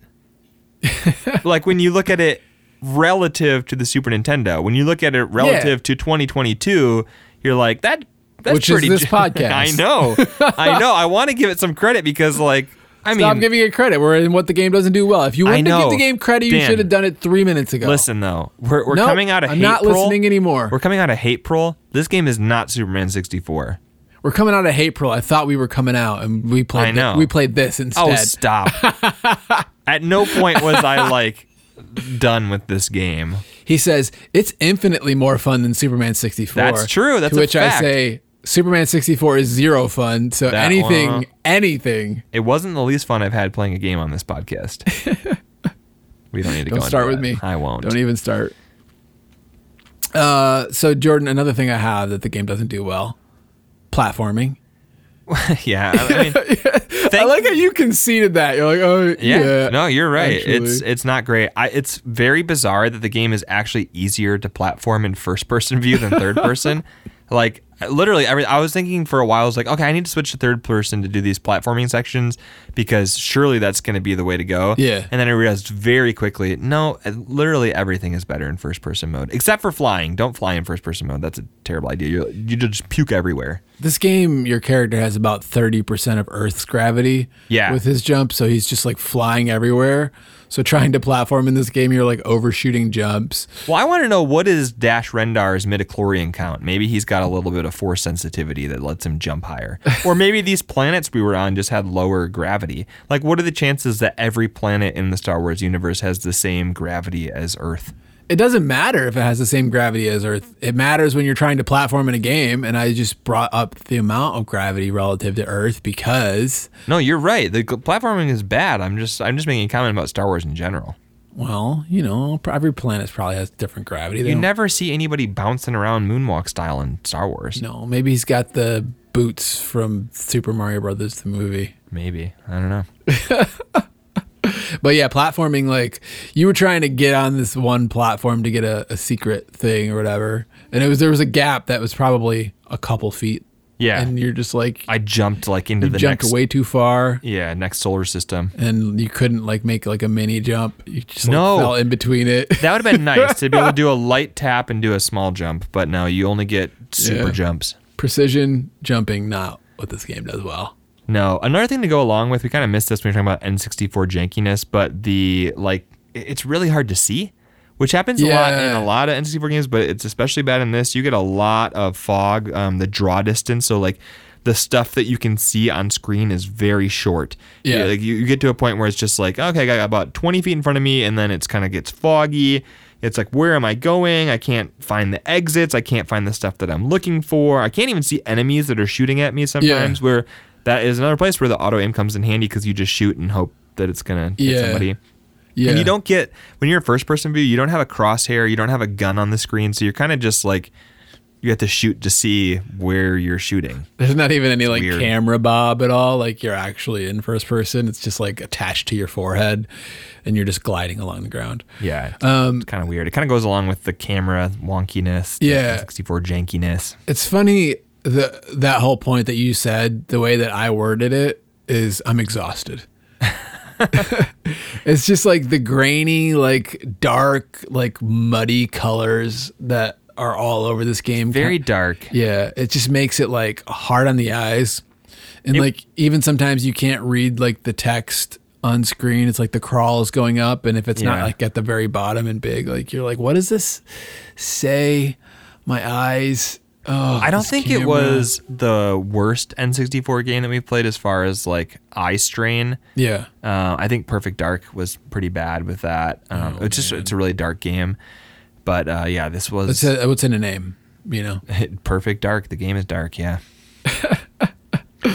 B: like when you look at it relative to the Super Nintendo, when you look at it relative to 2022, you're like that. That's
A: Which is
B: pretty
A: this
B: j-
A: podcast.
B: I know, I know. I want to give it some credit because, like, I
A: Stop
B: mean,
A: giving it credit. We're in what the game doesn't do well. If you wanted to
B: know.
A: give the game credit, you
B: Dan,
A: should have done it three minutes ago.
B: listen though, we're, we're
A: Nope,
B: coming out of
A: I'm not
B: April.
A: listening anymore.
B: We're coming out of April. This game is not Superman 64.
A: We're coming out of hate. April. I thought we were coming out, and we played.
B: I know.
A: we played this instead.
B: Oh, stop! At no point was I like done with this game.
A: He says it's infinitely more fun than Superman 64.
B: That's true. That's
A: to
B: a
A: which I
B: fact.
A: say Superman 64 is zero fun. So
B: That
A: anything,
B: one-
A: anything.
B: It wasn't the least fun I've had playing a game on this podcast. we don't need to
A: Don't start with
B: that.
A: me.
B: I won't.
A: Don't even start. Uh, so Jordan, another thing I have that the game doesn't do well, platforming.
B: yeah, I I mean,
A: I like how you conceded that. You're like, oh
B: yeah,
A: yeah.
B: no, you're right.
A: actually.
B: It's it's not great. I, it's very bizarre that the game is actually easier to platform in first person view than third person. like literally, every I was thinking for a while, I was like, okay, I need to switch to third person to do these platforming sections because surely that's going to be the way to go.
A: Yeah.
B: And then I realized very quickly, no, uh, literally everything is better in first person mode except for flying. Don't fly in first person mode. That's a terrible idea. You you just puke everywhere.
A: This game, your character has about 30% of Earth's gravity
B: Yeah.
A: with his jump, so he's just like flying everywhere. So trying to platform in this game, you're like overshooting jumps.
B: Well, I want to know what is Dash Rendar's midichlorian count? Maybe he's got a little bit of force sensitivity that lets him jump higher. or maybe these planets we were on just had lower gravity. Like, what are the chances that every planet in the Star Wars universe has the same gravity as Earth?
A: It doesn't matter if it has the same gravity as Earth. It matters when you're trying to platform in a game, and I just brought up the amount of gravity relative to Earth because,
B: No, you're right. The platforming is bad. I'm just I'm just making a comment about Star Wars in general.
A: well, you know, every planet probably has different gravity. They
B: You never see anybody bouncing around moonwalk style in Star Wars.
A: No, maybe he's got the boots from Super Mario Brothers, the movie.
B: Maybe. I don't know.
A: But yeah, platforming like you were trying to get on this one platform to get a, a secret thing or whatever, and it was there was a gap that was probably a couple feet.
B: Yeah.
A: and you're just like
B: I jumped like into
A: you
B: the
A: jumped
B: next
A: way too far,
B: yeah next solar system.
A: and you couldn't like make like a mini jump. You just like,
B: No.
A: fell in between it.
B: That would have been nice to be able to do a light tap and do a small jump, but no, you only get super
A: Yeah.
B: jumps.
A: Precision jumping, not what this game does well.
B: No, another thing to go along with, we kind of missed this when we were talking about N64 jankiness, but the like, it's really hard to see, which happens a lot in a lot of N64 games, but it's especially bad in this. You get a lot of fog, um, the draw distance, so like the stuff that you can see on screen is very short.
A: Yeah.
B: like you, you get to a point where it's just like, okay, I got about 20 feet in front of me, and then it's kind of gets foggy. It's like, where am I going? I can't find the exits. I can't find the stuff that I'm looking for. I can't even see enemies that are shooting at me sometimes. Where that is another place where the auto aim comes in handy because you just shoot and hope that it's gonna hit
A: Yeah.
B: somebody.
A: Yeah,
B: And you don't get when you're in first person view, you don't have a crosshair, you don't have a gun on the screen, so you're kind of just like you have to shoot to see where you're shooting.
A: There's not even any like
B: weird.
A: camera bob at all. Like you're actually in first person. It's just like attached to your forehead, and you're just gliding along the ground.
B: Yeah, it's,
A: Um,
B: kind of weird. It kind of goes along with the camera wonkiness, the
A: Yeah.
B: 64 jankiness.
A: It's funny the that whole point that you said. The way that I worded it is, I'm exhausted. it's just like the grainy, like dark, like muddy colors that are all over this game.
B: Very dark.
A: Yeah, it just makes it like hard on the eyes. And
B: It-
A: like even sometimes you can't read like the text on screen. It's like the crawl is going up and if it's not like at the very bottom and big, like you're like, what does this say? My eyes. Oh,
B: I don't think it was the worst N64 game that we've played as far as like eye strain.
A: Yeah.
B: Uh, I think Perfect Dark was pretty bad with that. Um,
A: Oh,
B: it's just
A: man.
B: it's a really dark game, but uh, yeah, this was
A: What's a, what's in a name? You know.
B: Perfect Dark. The game is dark. Yeah.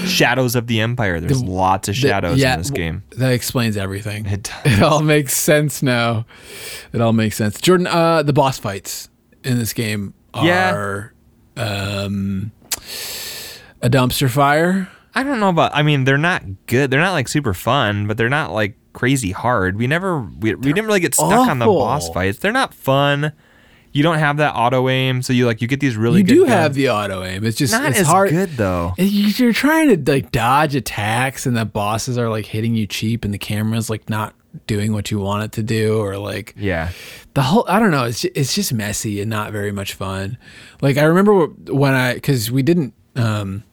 B: Shadows of the Empire. There's lots of shadows
A: yeah,
B: in this game.
A: That explains everything.
B: It
A: It all makes sense now. It all makes sense. Jordan, uh, the boss fights in this game
B: Yeah.
A: are um, a dumpster fire.
B: I don't know about. I mean, they're not good. They're not like super fun, but they're not like crazy hard. We never we, we didn't really get stuck on the boss fights. They're not fun. You don't have that auto aim, so you like you get these really good.
A: you do
B: guns.
A: have the auto aim. It's just
B: not
A: it's
B: as
A: hard.
B: good though.
A: You- You're trying to like dodge attacks, and the bosses are like hitting you cheap, and the camera's like not doing what you want it to do, or like
B: Yeah.
A: the whole I don't know. It's just, it's just messy and not very much fun. Like I remember when I because we didn't. um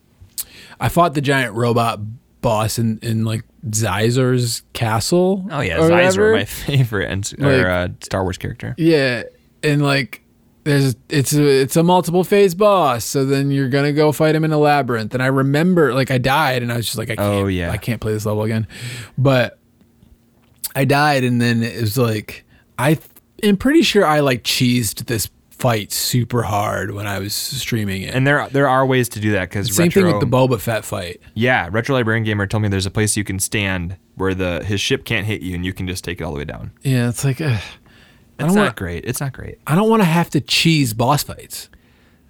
A: I fought the giant robot boss in in like Zizer's castle.
B: Oh yeah,
A: or
B: Zeiser,
A: whatever.
B: my favorite and
A: Like-
B: or uh, Star Wars character.
A: Yeah, and like there's it's a it's a multiple phase boss, so then you're gonna go fight him in a labyrinth. And I remember like I died, and I was just like, I can't,
B: Oh, yeah.
A: I can't play this level again. But I died, and then it was like I am pretty sure I like cheesed this fight super hard when I was streaming it.
B: And there there are ways to do that because
A: Same thing with the Boba Fett fight.
B: Yeah, retro librarian gamer told me there's a place you can stand where the his ship can't hit you and you can just take it all the way down.
A: Yeah, it's like uh,
B: It's not
A: want
B: great. It's not great.
A: I don't want to have to cheese boss fights.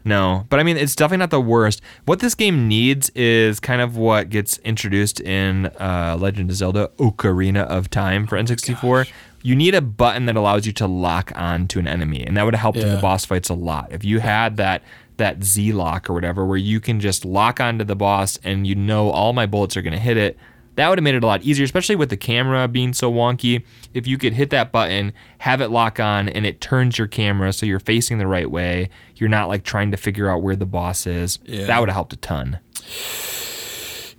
B: No, but I mean, it's definitely not the worst. What this game needs is kind of what gets introduced in uh, Legend of Zelda Ocarina of Time for N64. You need a button that allows you to lock on to an enemy, and that would have helped in the boss fights a lot. If you had that that Z lock or whatever, where you can just lock onto the boss and you know all my bullets are going to hit it, that would have made it a lot easier, especially with the camera being so wonky. If you could hit that button, have it lock on, and it turns your camera so you're facing the right way, you're not like trying to figure out where the boss is.
A: Yeah.
B: That would have helped a ton.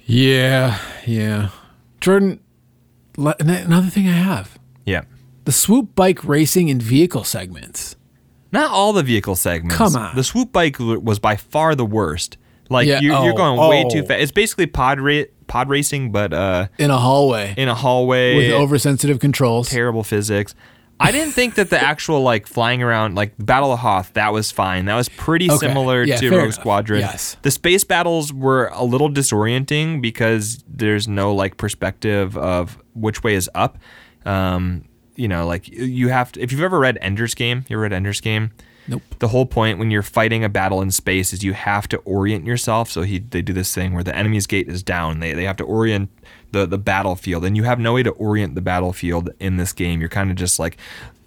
A: Yeah, yeah. Jordan, another thing I have
B: Yeah.
A: the swoop bike racing and vehicle segments.
B: Not all the vehicle segments.
A: Come on.
B: The swoop bike was by far the worst. Like
A: Yeah,
B: you're, you're
A: oh,
B: going way
A: oh.
B: too fast. It's basically pod ra- pod racing, but uh,
A: in a hallway
B: in a hallway.
A: with oversensitive controls.
B: terrible physics. I didn't think that the actual like flying around like Battle of Hoth that was fine. That was pretty
A: Okay.
B: similar
A: Yeah,
B: to Rogue. Squadron.
A: Yes.
B: The space battles were a little disorienting because there's no like perspective of which way is up. Um, you know, like you have to. If you've ever read Ender's Game, you ever read Ender's Game?
A: Nope.
B: The whole point when you're fighting a battle in space is you have to orient yourself. So he they do this thing where the enemy's gate is down. They they have to orient the the battlefield, and you have no way to orient the battlefield in this game. You're kind of just like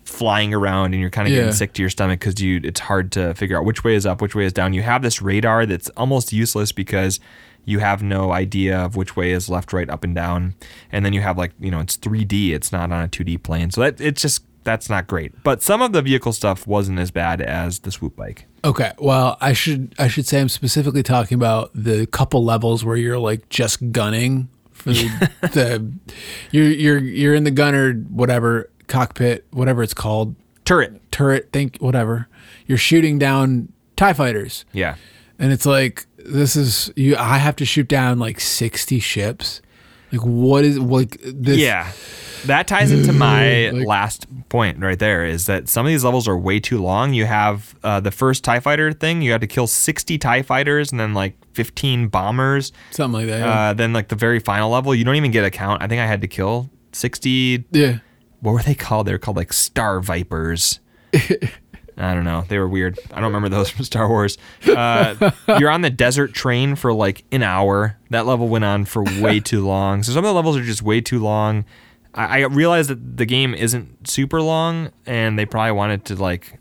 B: flying around and you're kind of
A: Yeah.
B: getting sick to your stomach because you it's hard to figure out which way is up, which way is down. You have this radar that's almost useless because you have no idea of which way is left, right, up, and down. And then you have like you know it's 3D. It's not on a 2D plane, so that it's just that's not great. But some of the vehicle stuff wasn't as bad as the swoop bike.
A: Okay, well, I should I should say I'm specifically talking about the couple levels where you're like just gunning for the, the you're you're you're in the gunner whatever cockpit whatever it's called
B: Turret.
A: turret think whatever you're shooting down tie fighters
B: Yeah.
A: and it's like this is you I have to shoot down like 60 ships like what is like this
B: Yeah. That ties into my
A: Like-
B: last point right there is that some of these levels are way too long. You have uh, the first TIE fighter thing, you had to kill 60 TIE fighters and then like 15 bombers.
A: something like that yeah.
B: Uh, then, like the very final level, you don't even get a count. I think I had to kill 60.
A: yeah
B: What were they called? They were called like Star Vipers. I don't know. They were weird. I don't remember those from Star Wars. Uh, you're on the desert train for like an hour. That level went on for way too long. So some of the levels are just way too long. I, I realized that the game isn't super long, and they probably wanted to like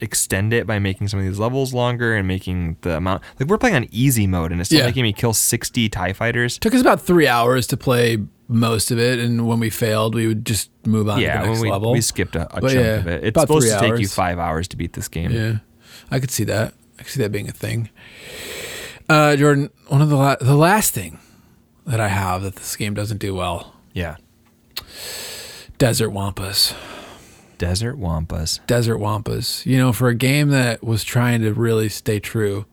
B: extend it by making some of these levels longer and making the amount. Like we're playing on easy mode, and it's still
A: Yeah.
B: making me kill 60 Tie fighters.
A: took us about three hours to play most of it and when we failed we would just move on to
B: Yeah,
A: the next
B: we,
A: level
B: we skipped a, a chunk
A: yeah,
B: of it. It's supposed to take you five hours to beat this game.
A: Yeah, I could see that. I could see that being a thing. Uh, Jordan, one of the la- the last thing that I have that this game doesn't do well:
B: Yeah.
A: desert wampas.
B: Desert Wampas.
A: Desert wampas. You know, for a game that was trying to really stay true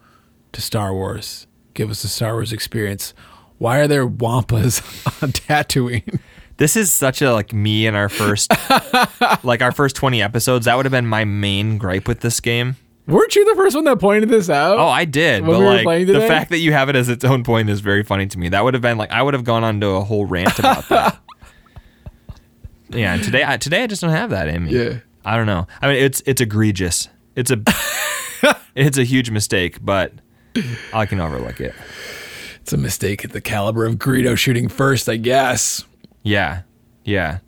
A: to Star Wars, give us a Star Wars experience. Why are there wampas on Tatooine?
B: This is such a like me in our first like our first 20 episodes. That would have been my main gripe with this game.
A: Weren't you the first one that pointed this out?
B: Oh, I did. But
A: we
B: like the fact that you have it as its own point is very funny to me. That would have been like I would have gone on to a whole rant about that. yeah, and today I today I just don't have that in me.
A: Yeah.
B: I don't know. I mean it's it's egregious. It's a it's a huge mistake, but I can overlook it.
A: It's a mistake at the caliber of Greedo shooting first, I guess.
B: Yeah. Yeah.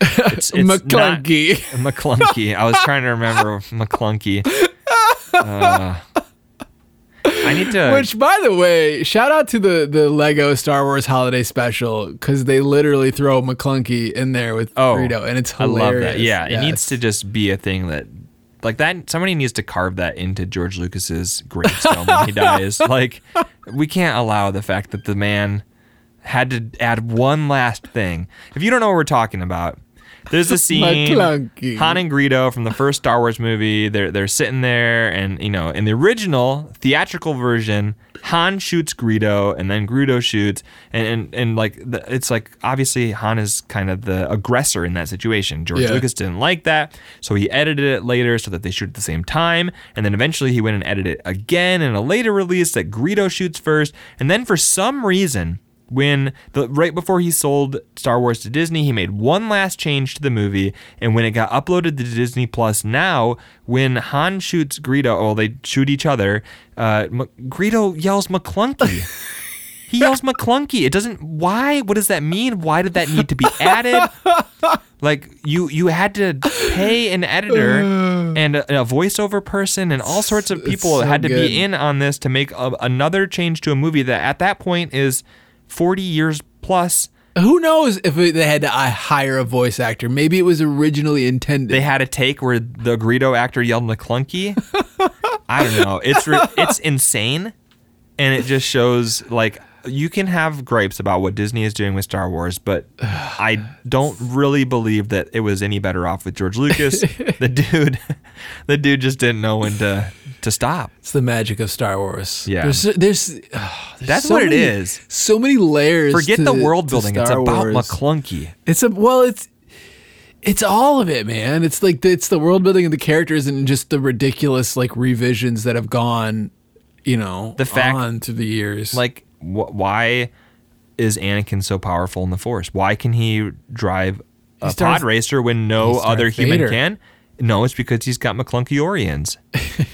B: It's, it's not-
A: Maclunkey.
B: Maclunkey. I was trying to remember Maclunkey. Uh, I need to.
A: Which, by the way, shout out to the the Lego Star Wars Holiday Special because they literally throw Maclunkey in there with
B: oh,
A: Greedo, and it's
B: I love
A: hilarious.
B: that. Yeah, it needs to just be a thing that, like that. Somebody needs to carve that into George Lucas's gravestone when he dies. Like, we can't allow the fact that the man had to add one last thing. If you don't know what we're talking about, there's a scene Han and Greedo from the first Star Wars movie. They're they're sitting there, and you know, in the original theatrical version, Han shoots Greedo, and then Greedo shoots, and and, and like the, it's like obviously Han is kind of the aggressor in that situation. George
A: Yeah.
B: Lucas didn't like that, so he edited it later so that they shoot at the same time, and then eventually he went and edited it again in a later release that Greedo shoots first, and then for some reason when the right before he sold Star Wars to Disney, he made one last change to the movie, and when it got uploaded to Disney Plus, now when Han shoots Greedo, well, they shoot each other. Uh, M- Greedo yells Maclunkey. He yells Maclunkey. It doesn't. Why? What does that mean? Why did that need to be added? Like you, you had to pay an editor and a, a voiceover person and all sorts of people
A: so
B: had to
A: good.
B: be in on this to make a, another change to a movie that at that point is 40 years plus.
A: Who knows if they had to uh, hire a voice actor? Maybe it was originally intended.
B: They had a take where the Greedo actor yelled Maclunkey. I don't know. It's re- it's insane, and it just shows like you can have gripes about what Disney is doing with Star Wars, but I don't really believe that it was any better off with George Lucas. the dude, the dude just didn't know when to to stop.
A: it's the magic of Star Wars.
B: Yeah.
A: there's there's, oh, there's
B: That's
A: so
B: what it
A: many-
B: is.
A: So many layers.
B: Forget
A: to-
B: the world building. It's about
A: Wars.
B: Maclunkey.
A: It's a well, it's it's all of it, man. It's like the, it's the world building of the characters and just the ridiculous like revisions that have gone, you know,
B: The fact-
A: on through the years.
B: Like, wh- why is Anakin so powerful in the Force? Why can he drive a
A: He's Darth-
B: pod racer when no other human
A: Vader.
B: can? No, it's because he's got McClunky Orions.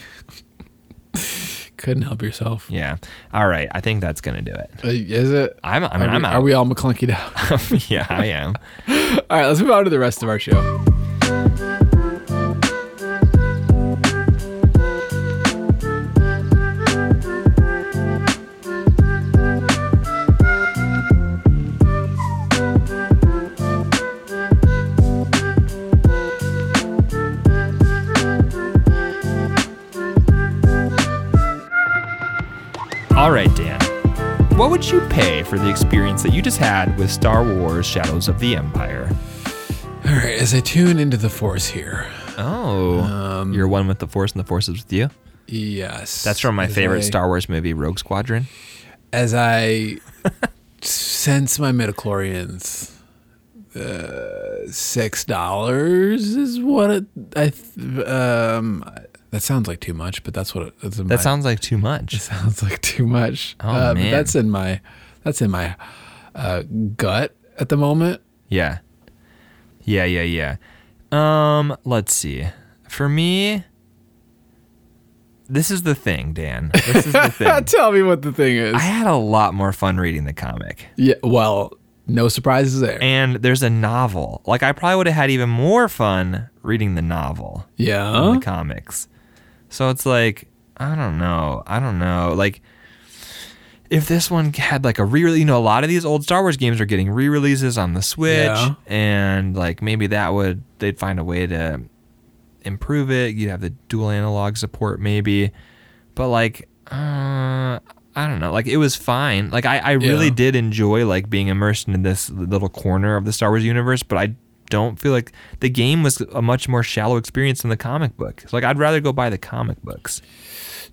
A: couldn't help yourself.
B: Yeah. All right. I think that's gonna do it.
A: Uh, is it?
B: I'm. I mean,
A: are, we,
B: I'm
A: are
B: out.
A: we all McClunkied out?
B: yeah, I am.
A: all right, let's move on to the rest of our show.
B: All right, Dan. What would you pay for the experience that you just had with Star Wars: Shadows of the Empire?
A: All right, as I tune into the Force here,
B: Oh,
A: Um,
B: you're one with the Force, and the Force is with you.
A: yes,
B: That's from my favorite
A: I-
B: Star Wars movie, Rogue Squadron.
A: As I sense my midichlorians, uh, six dollars is what it, I. Th- um, that sounds like too much, but that's what it, that's
B: That
A: my-
B: sounds like too much.
A: It sounds like too much.
B: Oh,
A: uh,
B: man.
A: that's in my that's in my uh, gut at the moment.
B: Yeah. Yeah, yeah, yeah. Um, let's see. For me, this is the thing, Dan. This is the thing.
A: Tell me what the thing is.
B: I had a lot more fun reading the comic.
A: yeah, well, no surprises there.
B: And there's a novel. Like I probably would have had even more fun reading the novel
A: yeah,
B: the comics. So it's like, I don't know. I don't know. Like if this one had like a re you know, a lot of these old Star Wars games are getting re-releases on the Switch
A: Yeah.
B: and like maybe that would they'd find a way to improve it. You'd have the dual analog support maybe. But like uh I don't know. Like it was fine. Like I, I really
A: Yeah.
B: did enjoy like being immersed in this little corner of the Star Wars universe, but I don't feel like the game was a much more shallow experience than the comic book. Like I'd rather go buy the comic books.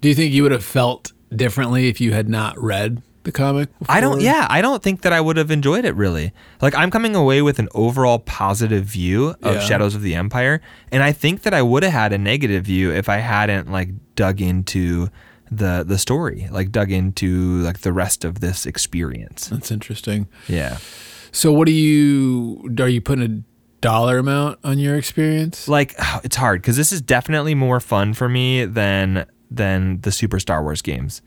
A: Do you think you would have felt differently if you had not read the comic?
B: I don't yeah, I don't think that I would have enjoyed it really. Like I'm coming away with an overall positive view of
A: Yeah.
B: Shadows of the Empire, and I think that I would have had a negative view if I hadn't like dug into the the story, like dug into like the rest of this experience.
A: That's interesting.
B: Yeah.
A: So, what do you are you putting a dollar amount on your experience?
B: like it's hard because this is definitely more fun for me than than the Super Star Wars games.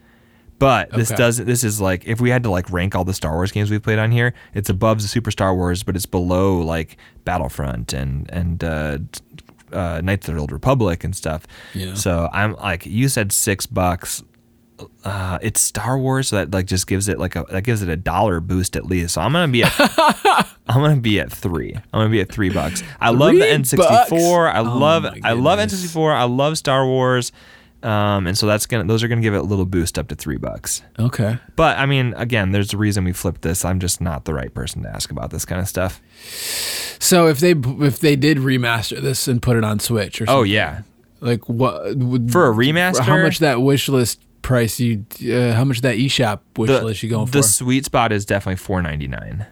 B: But this
A: Okay.
B: does this is like if we had to like rank all the Star Wars games we've played on here, it's above the Super Star Wars, but it's below like Battlefront and and uh, uh, Knights of the Old Republic and stuff.
A: Yeah.
B: So I'm like you said six bucks. Uh, it's Star Wars, so that like just gives it like a that gives it a dollar boost at least. So I'm gonna be at I'm gonna be at three. I'm gonna be at three bucks. I love the N64. I?
A: Oh
B: love I love. N64. I love Star Wars. Um, and so that's gonna those are gonna give it a little boost up to three bucks.
A: Okay.
B: But I mean, again, there's a reason we flipped this. I'm just not the right person to ask about this kind of stuff.
A: So if they if they did remaster this and put it on Switch or something,
B: Oh yeah,
A: like what would
B: for a remaster,
A: how much that wish list price you uh, how much that eShop wish
B: the,
A: list you going for?
B: the sweet spot is definitely four ninety nine.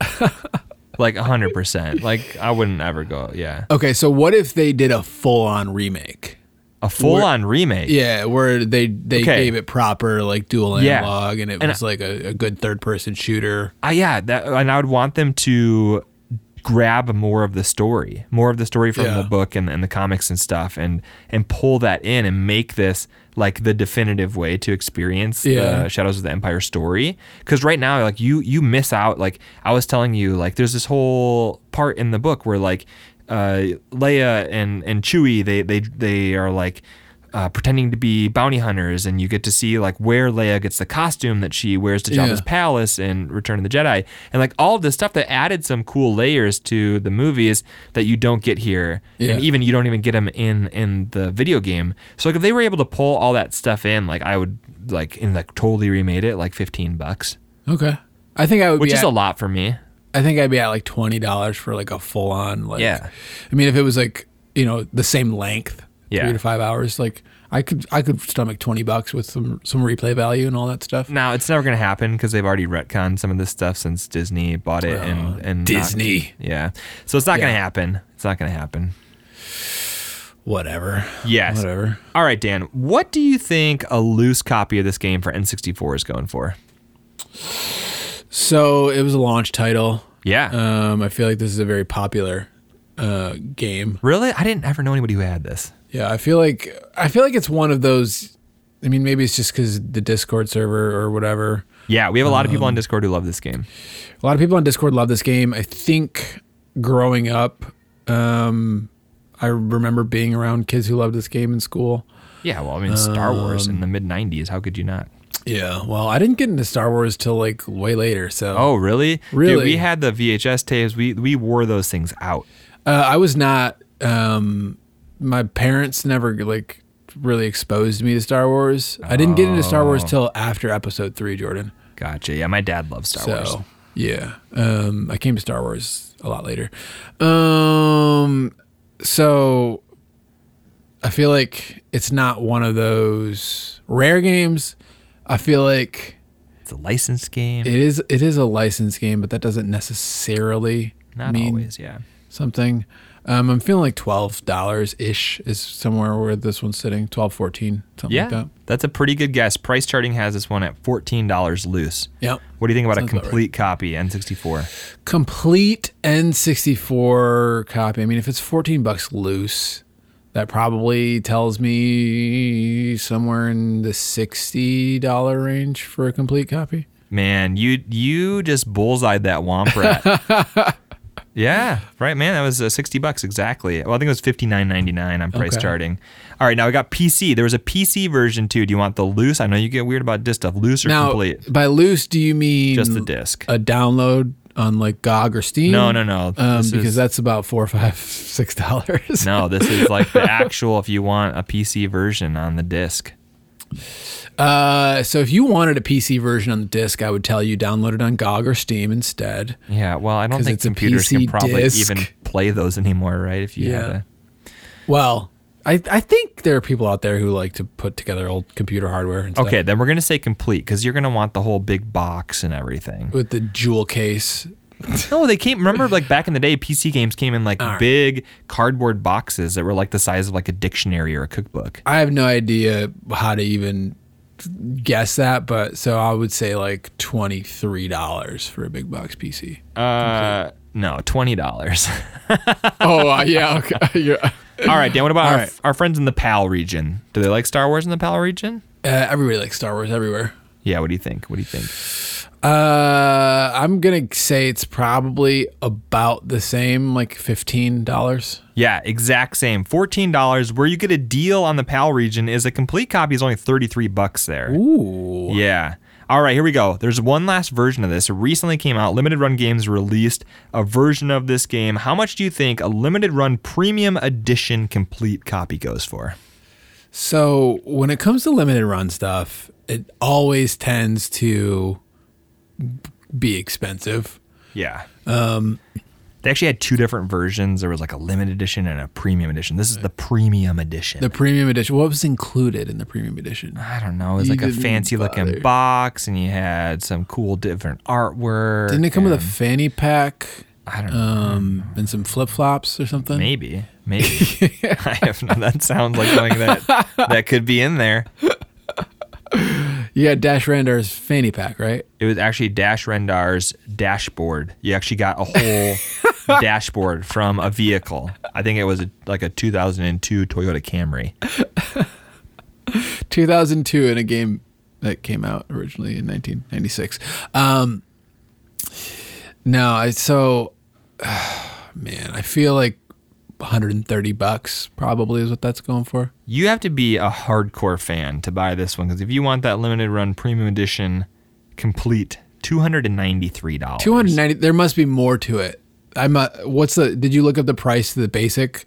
B: like hundred percent. Like I wouldn't ever go. Yeah,
A: Okay, so what if they did a full on remake?
B: a full on remake.
A: Yeah, where they they
B: Okay.
A: gave it proper like dual
B: Yeah.
A: analog and it
B: And
A: was like a, a good third person shooter.
B: Uh, yeah, that, and I would want them to grab more of the story, more of the story from
A: Yeah.
B: the book and, and the comics and stuff, and and pull that in and make this like the definitive way to experience
A: Yeah.
B: the Shadows of the Empire story. Because right now, like you you miss out. Like I was telling you, like there's this whole part in the book where like uh, Leia and and Chewie they they they are like uh, pretending to be bounty hunters, and you get to see like where Leia gets the costume that she wears to Jabba's
A: Yeah.
B: palace in Return of the Jedi, and like all of this stuff that added some cool layers to the movies that you don't get here,
A: Yeah.
B: and even you don't even get them in in the video game. So like if they were able to pull all that stuff in, like I would like and like totally remade it like fifteen bucks,
A: Okay. I think I would
B: which
A: be
B: is
A: at,
B: a lot for me.
A: I think I'd be at like twenty dollars for like a full on like
B: Yeah.
A: I mean if it was like, you know, the same length,
B: Yeah.
A: three to five hours, like I could I could stomach twenty bucks with some some replay value and all that stuff.
B: Now it's never gonna happen because they've already retconned some of this stuff since Disney bought it and and not-
A: Disney.
B: yeah, so it's not gonna happen. It's not gonna happen.
A: Whatever.
B: Yes.
A: Whatever.
B: All right, Dan. What do you think a loose copy of this game for N64 is going for?
A: So it was a launch title.
B: Yeah.
A: Um, I feel like this is a very popular uh, game.
B: really? I didn't ever know anybody who had this.
A: Yeah, I feel like I feel like it's one of those. I mean, maybe it's just because the Discord server or whatever.
B: Yeah, we have a lot of people
A: Um,
B: on Discord who love this game.
A: A lot of people on Discord love this game. I think growing up, um, I remember being around kids who loved this game in school.
B: Yeah, well, I mean, Star Wars
A: Um,
B: in the mid '90s. How could you not?
A: Yeah, well, I didn't get into Star Wars till like way later. So,
B: Oh, really? Dude,
A: Really?
B: we had the VHS tapes. We we wore those things out.
A: uh, I was not. Um, my parents never like really exposed me to Star Wars. I didn't get into Star Wars till after Episode Three, Jordan.
B: Gotcha. Yeah, my dad loves Star
A: so
B: Wars.
A: yeah, um, I came to Star Wars a lot later. Um, so I feel like it's not one of those rare games. I feel like
B: It's a licensed game.
A: it is. It is a licensed game, but that doesn't necessarily
B: not
A: mean
B: always. Yeah.
A: something. Um, I'm feeling like twelve dollars ish is somewhere where this one's sitting. 12 14 something
B: Yeah,
A: like that.
B: that's a pretty good guess. PriceCharting has this one at fourteen dollars loose.
A: Yep.
B: What do you think about
A: Sounds
B: a
A: about right.
B: complete copy N64?
A: complete N64 copy. I mean, if it's 14 bucks loose, that probably tells me somewhere in the $60 range for a complete copy.
B: Man, you you just bullseyed that womp rat. Yeah, right, man. That was uh, sixty bucks exactly. Well, I think it was fifty nine ninety nine on price
A: Okay.
B: charting. All right, now we got PC. There was a PC version too. Do you want the loose? I know you get weird about disc stuff. Loose or
A: Now,
B: complete?
A: by loose, do you mean
B: Just the disc.
A: a download on like GOG or Steam?
B: No, no, no.
A: Um, because
B: is-
A: that's about four, five, six dollars.
B: No, this is like the actual. If you want a PC version on the disc.
A: Uh, so if you wanted a PC version on the disc, I would tell you download it on GOG or Steam instead.
B: Yeah, well, I don't think
A: it's a
B: computers can probably
A: disc.
B: even play those anymore, right? If you had a
A: Well, I I think there are people out there who like to put together old computer hardware and stuff
B: Okay, then we're gonna say complete because you're gonna want the whole big box and everything.
A: with the jewel case.
B: No, they came. Remember, like back in the day, PC games came in like
A: right.
B: big cardboard boxes that were like the size of like a dictionary or a cookbook.
A: I have no idea how to even guess that, but so I would say like twenty three dollars for a big box PC.
B: Uh, no, twenty dollars.
A: oh uh, yeah, okay. yeah.
B: All right, Dan. What about our,
A: right.
B: our friends in the PAL region? Do they like Star Wars in the PAL region?
A: Uh, everybody likes Star Wars everywhere.
B: Yeah. What do you think? What do you think?
A: Uh, I'm gonna say it's probably about the same, like fifteen dollars.
B: Yeah, exact same. Fourteen dollars. Where you get a deal on the PAL region is a complete copy is only thirty three bucks there.
A: Ooh.
B: Yeah. All right, here we go. There's one last version of this. It recently came out. Limited Run Games released a version of this game. How much do you think a limited run premium edition complete copy goes for?
A: So when it comes to limited run stuff, it always tends to be expensive.
B: Yeah. Um, they actually had two different versions. There was like a limited edition and a premium edition. This is the premium edition.
A: The premium edition. What was included in the premium edition?
B: I don't know. It was
A: You
B: like a fancy looking box, and you had some cool different artwork.
A: Didn't it come with a fanny pack
B: I don't know.
A: um, and some flip flops or something?
B: Maybe, maybe. I have no. That sounds like something that that could be in there.
A: You had Dash Rendar's fanny pack, right?
B: It was actually Dash Rendar's dashboard. You actually got a whole dashboard from a vehicle. I think it was a, like a 2002 Toyota Camry.
A: 2002 in a game that came out originally in 1996. Um, no, I so man, I feel like 130 bucks probably is what that's going for.
B: You have to be a hardcore fan to buy this one because if you want that limited run premium edition complete, two hundred and ninety three dollars.
A: 290. There must be more to it. I'm. Uh, what's the? Did you look up the price of the basic?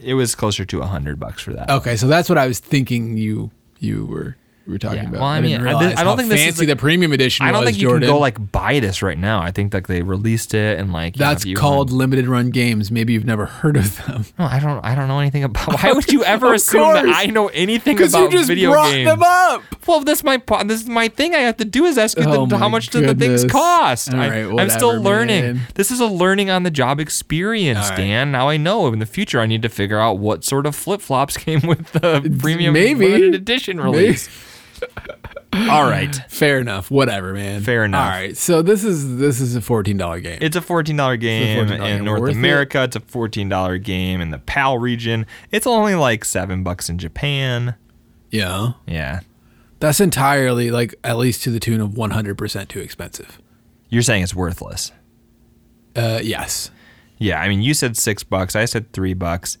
B: It was closer to a hundred bucks for that.
A: Okay, so that's what I was thinking. You you were were talking
B: Yeah,
A: about.
B: well, I
A: didn't
B: mean, I- I don't think this is
A: fancy
B: like-
A: the premium edition.
B: I don't
A: was,
B: think you
A: Jordan.
B: can go like buy this right now. I think like they released it and like know,
A: That's
B: you
A: called limited run games. Maybe you've never heard of them.
B: No, I don't. I don't know anything about. Why would you ever assume that. I know anything
A: Because
B: about
A: you just
B: video
A: brought
B: games?
A: them up.
B: Well, this my this is my thing. I have to do is ask you
A: Oh
B: the, how much do the things cost.
A: All
B: I,
A: right,
B: I'm still learning.
A: man.
B: This is a learning on the job experience,
A: right.
B: Dan. Now I know. In the future, I need to figure out what sort of flip flops came with the premium
A: Maybe.
B: limited edition release. All right,
A: Fair enough. Whatever, man.
B: Fair enough.
A: All right. So this is this is a fourteen dollar game.
B: it's a fourteen dollar game
A: $14
B: in North
A: worth it.
B: America. It's a fourteen dollar game in the PAL region. It's only like seven bucks in Japan.
A: yeah.
B: Yeah,
A: That's entirely like at least to the tune of one hundred percent too expensive.
B: you're saying it's worthless.
A: Uh, yes.
B: Yeah, I mean, you said six bucks. I said three bucks.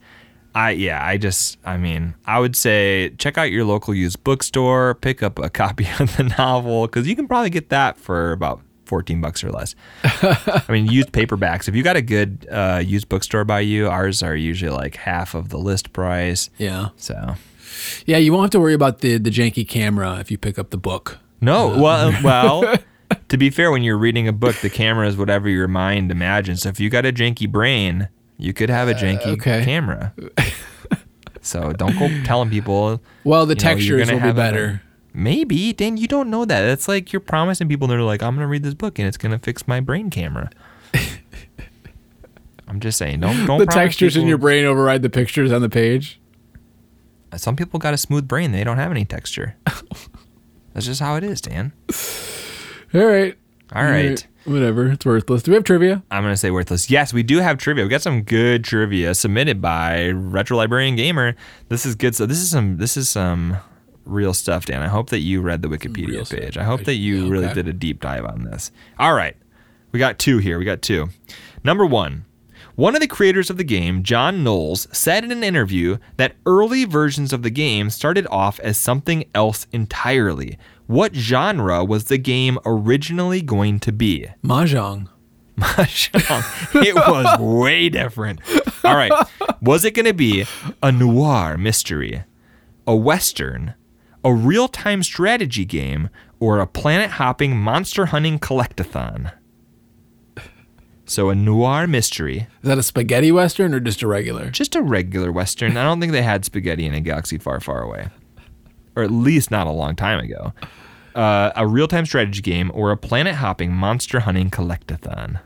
B: I yeah, I just I mean, I would say check out your local used bookstore, pick up a copy of the novel because you can probably get that for about fourteen bucks or less. I mean, used paperbacks. If you got a good uh, used bookstore by you, ours are usually like half of the list price.
A: Yeah.
B: So
A: Yeah. You won't have to worry about the the janky camera if you pick up the book.
B: no, well, well. To be fair, when you're reading a book, the camera is whatever your mind imagines. So if you got a janky brain, you could have a uh, janky
A: okay.
B: camera. so don't go telling people.
A: Well, the
B: you know,
A: textures will be
B: have a-
A: better.
B: Maybe, Dan, you don't know that. That's like you're promising people they're like, I'm gonna read this book and it's gonna fix my brain camera. I'm just saying, don't don't.
A: the textures in your brain override the pictures on the page.
B: Uh, some people got a smooth brain; they don't have any texture. That's just how it is, Dan.
A: All right.
B: All right.
A: Whatever. It's worthless. Do we have trivia?
B: I'm gonna say worthless. Yes, we do have trivia. We got some good trivia submitted by Retro Librarian Gamer. This is good. So this is some this is some real stuff, Dan. I hope that you read the Wikipedia page. I hope that you
A: Yeah,
B: really did a deep dive on this. All right, we got two here. We got two. Number one. One of the creators of the game, Jon Knoles, said in an interview that early versions of the game started off as something else entirely. What genre was the game originally going to be?
A: Mahjong.
B: Mahjong. it was way different. All right. Was it going to be a noir mystery, a western, a real time strategy game, or a planet hopping monster hunting collectathon? So, a noir mystery,
A: Is that a spaghetti western or just a regular?
B: just a regular western. I don't think they had spaghetti in a galaxy far, far away, or at least not a long time ago. Uh, a real time strategy game, or a planet hopping monster hunting collectathon.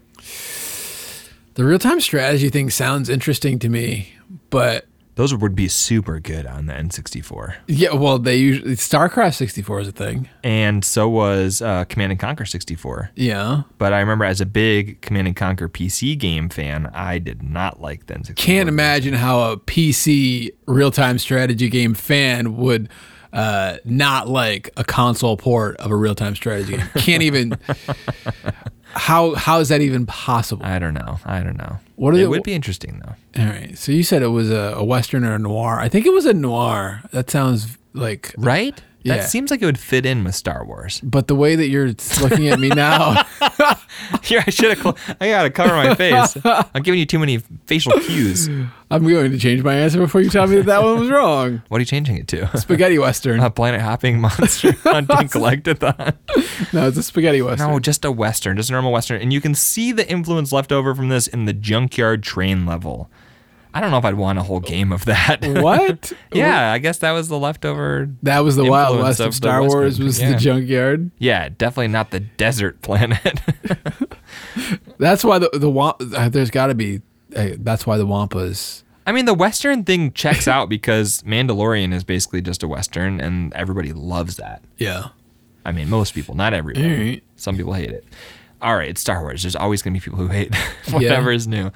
A: The real time strategy thing sounds interesting to me, but
B: Those would be super good on the N64.
A: yeah, well, they usually StarCraft 64 is a thing.
B: And so was uh, Command and Conquer 64.
A: Yeah.
B: But I remember as a big Command and Conquer PC game fan, I did not like the N64.
A: Can't imagine how a PC real time strategy game fan would uh, not like a console port of a real time strategy game. Can't even. how how is that even possible?
B: I don't know. I don't know.
A: What are
B: it
A: they-
B: would be interesting though.
A: All right. So you said it was a, a western or a noir. I think it was a noir. That sounds like
B: Right? That
A: Yeah.
B: seems like it would fit in with Star Wars.
A: But the way that you're looking at me now,
B: Here, I should have. Cl- I gotta cover my face. I'm giving you too many facial cues.
A: I'm going to change my answer before you tell me that that one was wrong.
B: What are you changing it to?
A: Spaghetti Western.
B: A planet hopping monster hunting collectathon.
A: No, it's a spaghetti Western.
B: No, just a western, just a normal western, and you can see the influence left over from this in the junkyard train level. I don't know if I'd want a whole game of that.
A: What?
B: yeah, I guess that was the leftover.
A: That was the Wild West
B: of
A: of Star. Wars was
B: Yeah.
A: the junkyard.
B: Yeah, definitely not the desert planet.
A: That's why the the Wamp, uh, there's got to be. Uh, that's why the Wampas.
B: I mean, the Western thing checks out because Mandalorian is basically just a Western, and everybody loves that.
A: Yeah.
B: I mean, most people, not everyone.
A: Alright.
B: Some people hate it. All right, it's Star Wars. There's always going to be people who hate whatever is new.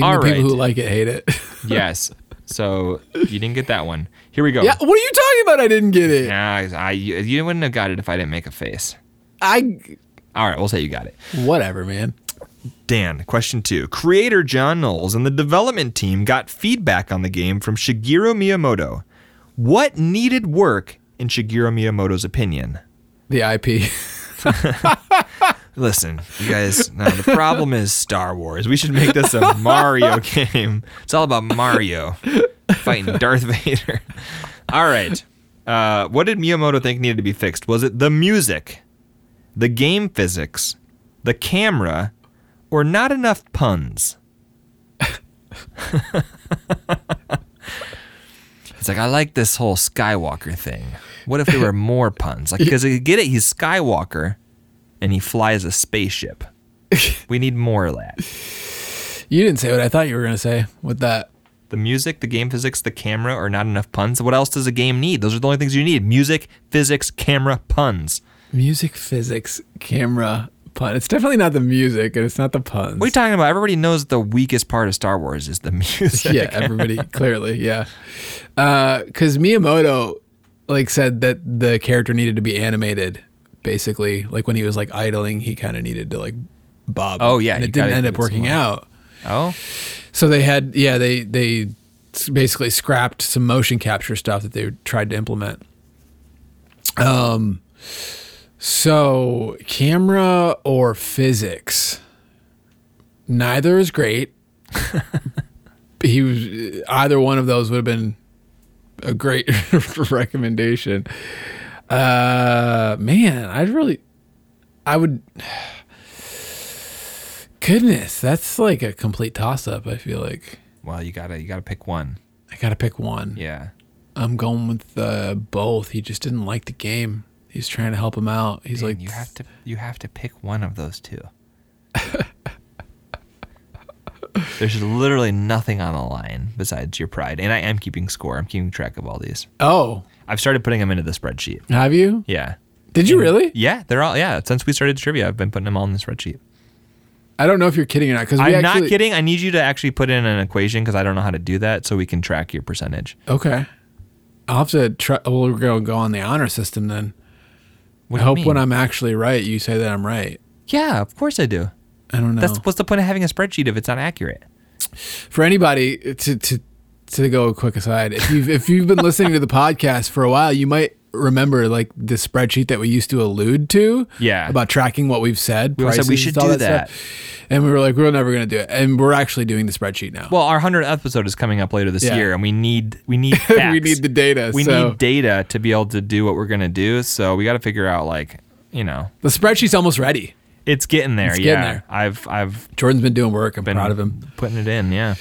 A: Even
B: All
A: the people
B: right.
A: who like it hate it.
B: Yes. So you didn't get that one. Here we go.
A: yeah. What are you talking about? I didn't get it.
B: Nah, I, you, you wouldn't have got it if I didn't make a face.
A: I.
B: All right, we'll say you got it.
A: Whatever, man.
B: Dan, question two. Creator Jon Knoles and the development team got feedback on the game from Shigeru Miyamoto. What needed work in Shigeru Miyamoto's opinion?
A: The IP.
B: Listen, you guys, now the problem is Star Wars. We should make this a Mario game. It's all about Mario fighting Darth Vader. All right. Uh, what did Miyamoto think needed to be fixed? Was it the music, the game physics, the camera, or not enough puns? it's like, I like this whole Skywalker thing. What if there were more puns? Like, because you get it, he's Skywalker and he flies a spaceship. We need more of that.
A: you didn't say what I thought you were gonna say with that.
B: The music, the game physics, the camera, or not enough puns. What else does a game need? Those are the only things you need music, physics, camera, puns.
A: Music, physics, camera, pun. It's definitely not the music, and it's not the puns.
B: What are you talking about? Everybody knows the weakest part of Star Wars is the music.
A: yeah, everybody clearly, yeah. Uh, because Miyamoto like said that the character needed to be animated. Basically, like when he was like idling, he kind of needed to like bob.
B: Oh, yeah,
A: and it didn't end up working out.
B: Oh,
A: So they had, yeah, they they basically scrapped some motion capture stuff that they tried to implement. Um, so camera or physics, neither is great. he was either one of those would have been a great recommendation. Uh, man, I'd really, I would. Goodness, that's like a complete toss up. I feel like
B: well, you gotta you gotta pick one.
A: I gotta pick one.
B: Yeah.
A: I'm going with uh, both. He just didn't like the game. He's trying to help him out. He's
B: Dan,
A: like,
B: you have to you have to pick one of those two. There's literally nothing on the line besides your pride, and I am keeping score. I'm keeping track of all these.
A: oh,
B: I've started putting them into the spreadsheet.
A: have you?
B: Yeah.
A: Did you really?
B: Yeah, they're all yeah. Since we started trivia, I've been putting them all in the spreadsheet.
A: I don't know if you're kidding or not. Because
B: I'm
A: actually,
B: not kidding. I need you to actually put in an equation because I don't know how to do that, so we can track your percentage.
A: Okay, I'll have to try. We'll go go on the honor system then.
B: What
A: I hope
B: mean?
A: when I'm actually right, you say that I'm right.
B: yeah, of course I do.
A: I don't know.
B: That's what's the point of having a spreadsheet if it's not accurate?
A: for anybody to to to go a quick aside if you've if you've been listening to the podcast for a while you might remember like the spreadsheet that we used to allude to
B: Yeah.
A: about tracking what we've said
B: We always said we should do that.
A: stuff. and we were like we're never going to do it and we're actually doing the spreadsheet now
B: Well, our hundredth episode is coming up later this
A: Yeah.
B: year, and we need we need
A: we need the data
B: we
A: so
B: need data to be able to do what we're gonna do. So we got to figure out like you know
A: the spreadsheet's almost ready
B: it's getting there.
A: It's
B: yeah,
A: getting there.
B: I've I've
A: jordan's been doing work i'm
B: been
A: proud of him
B: putting it in. Yeah,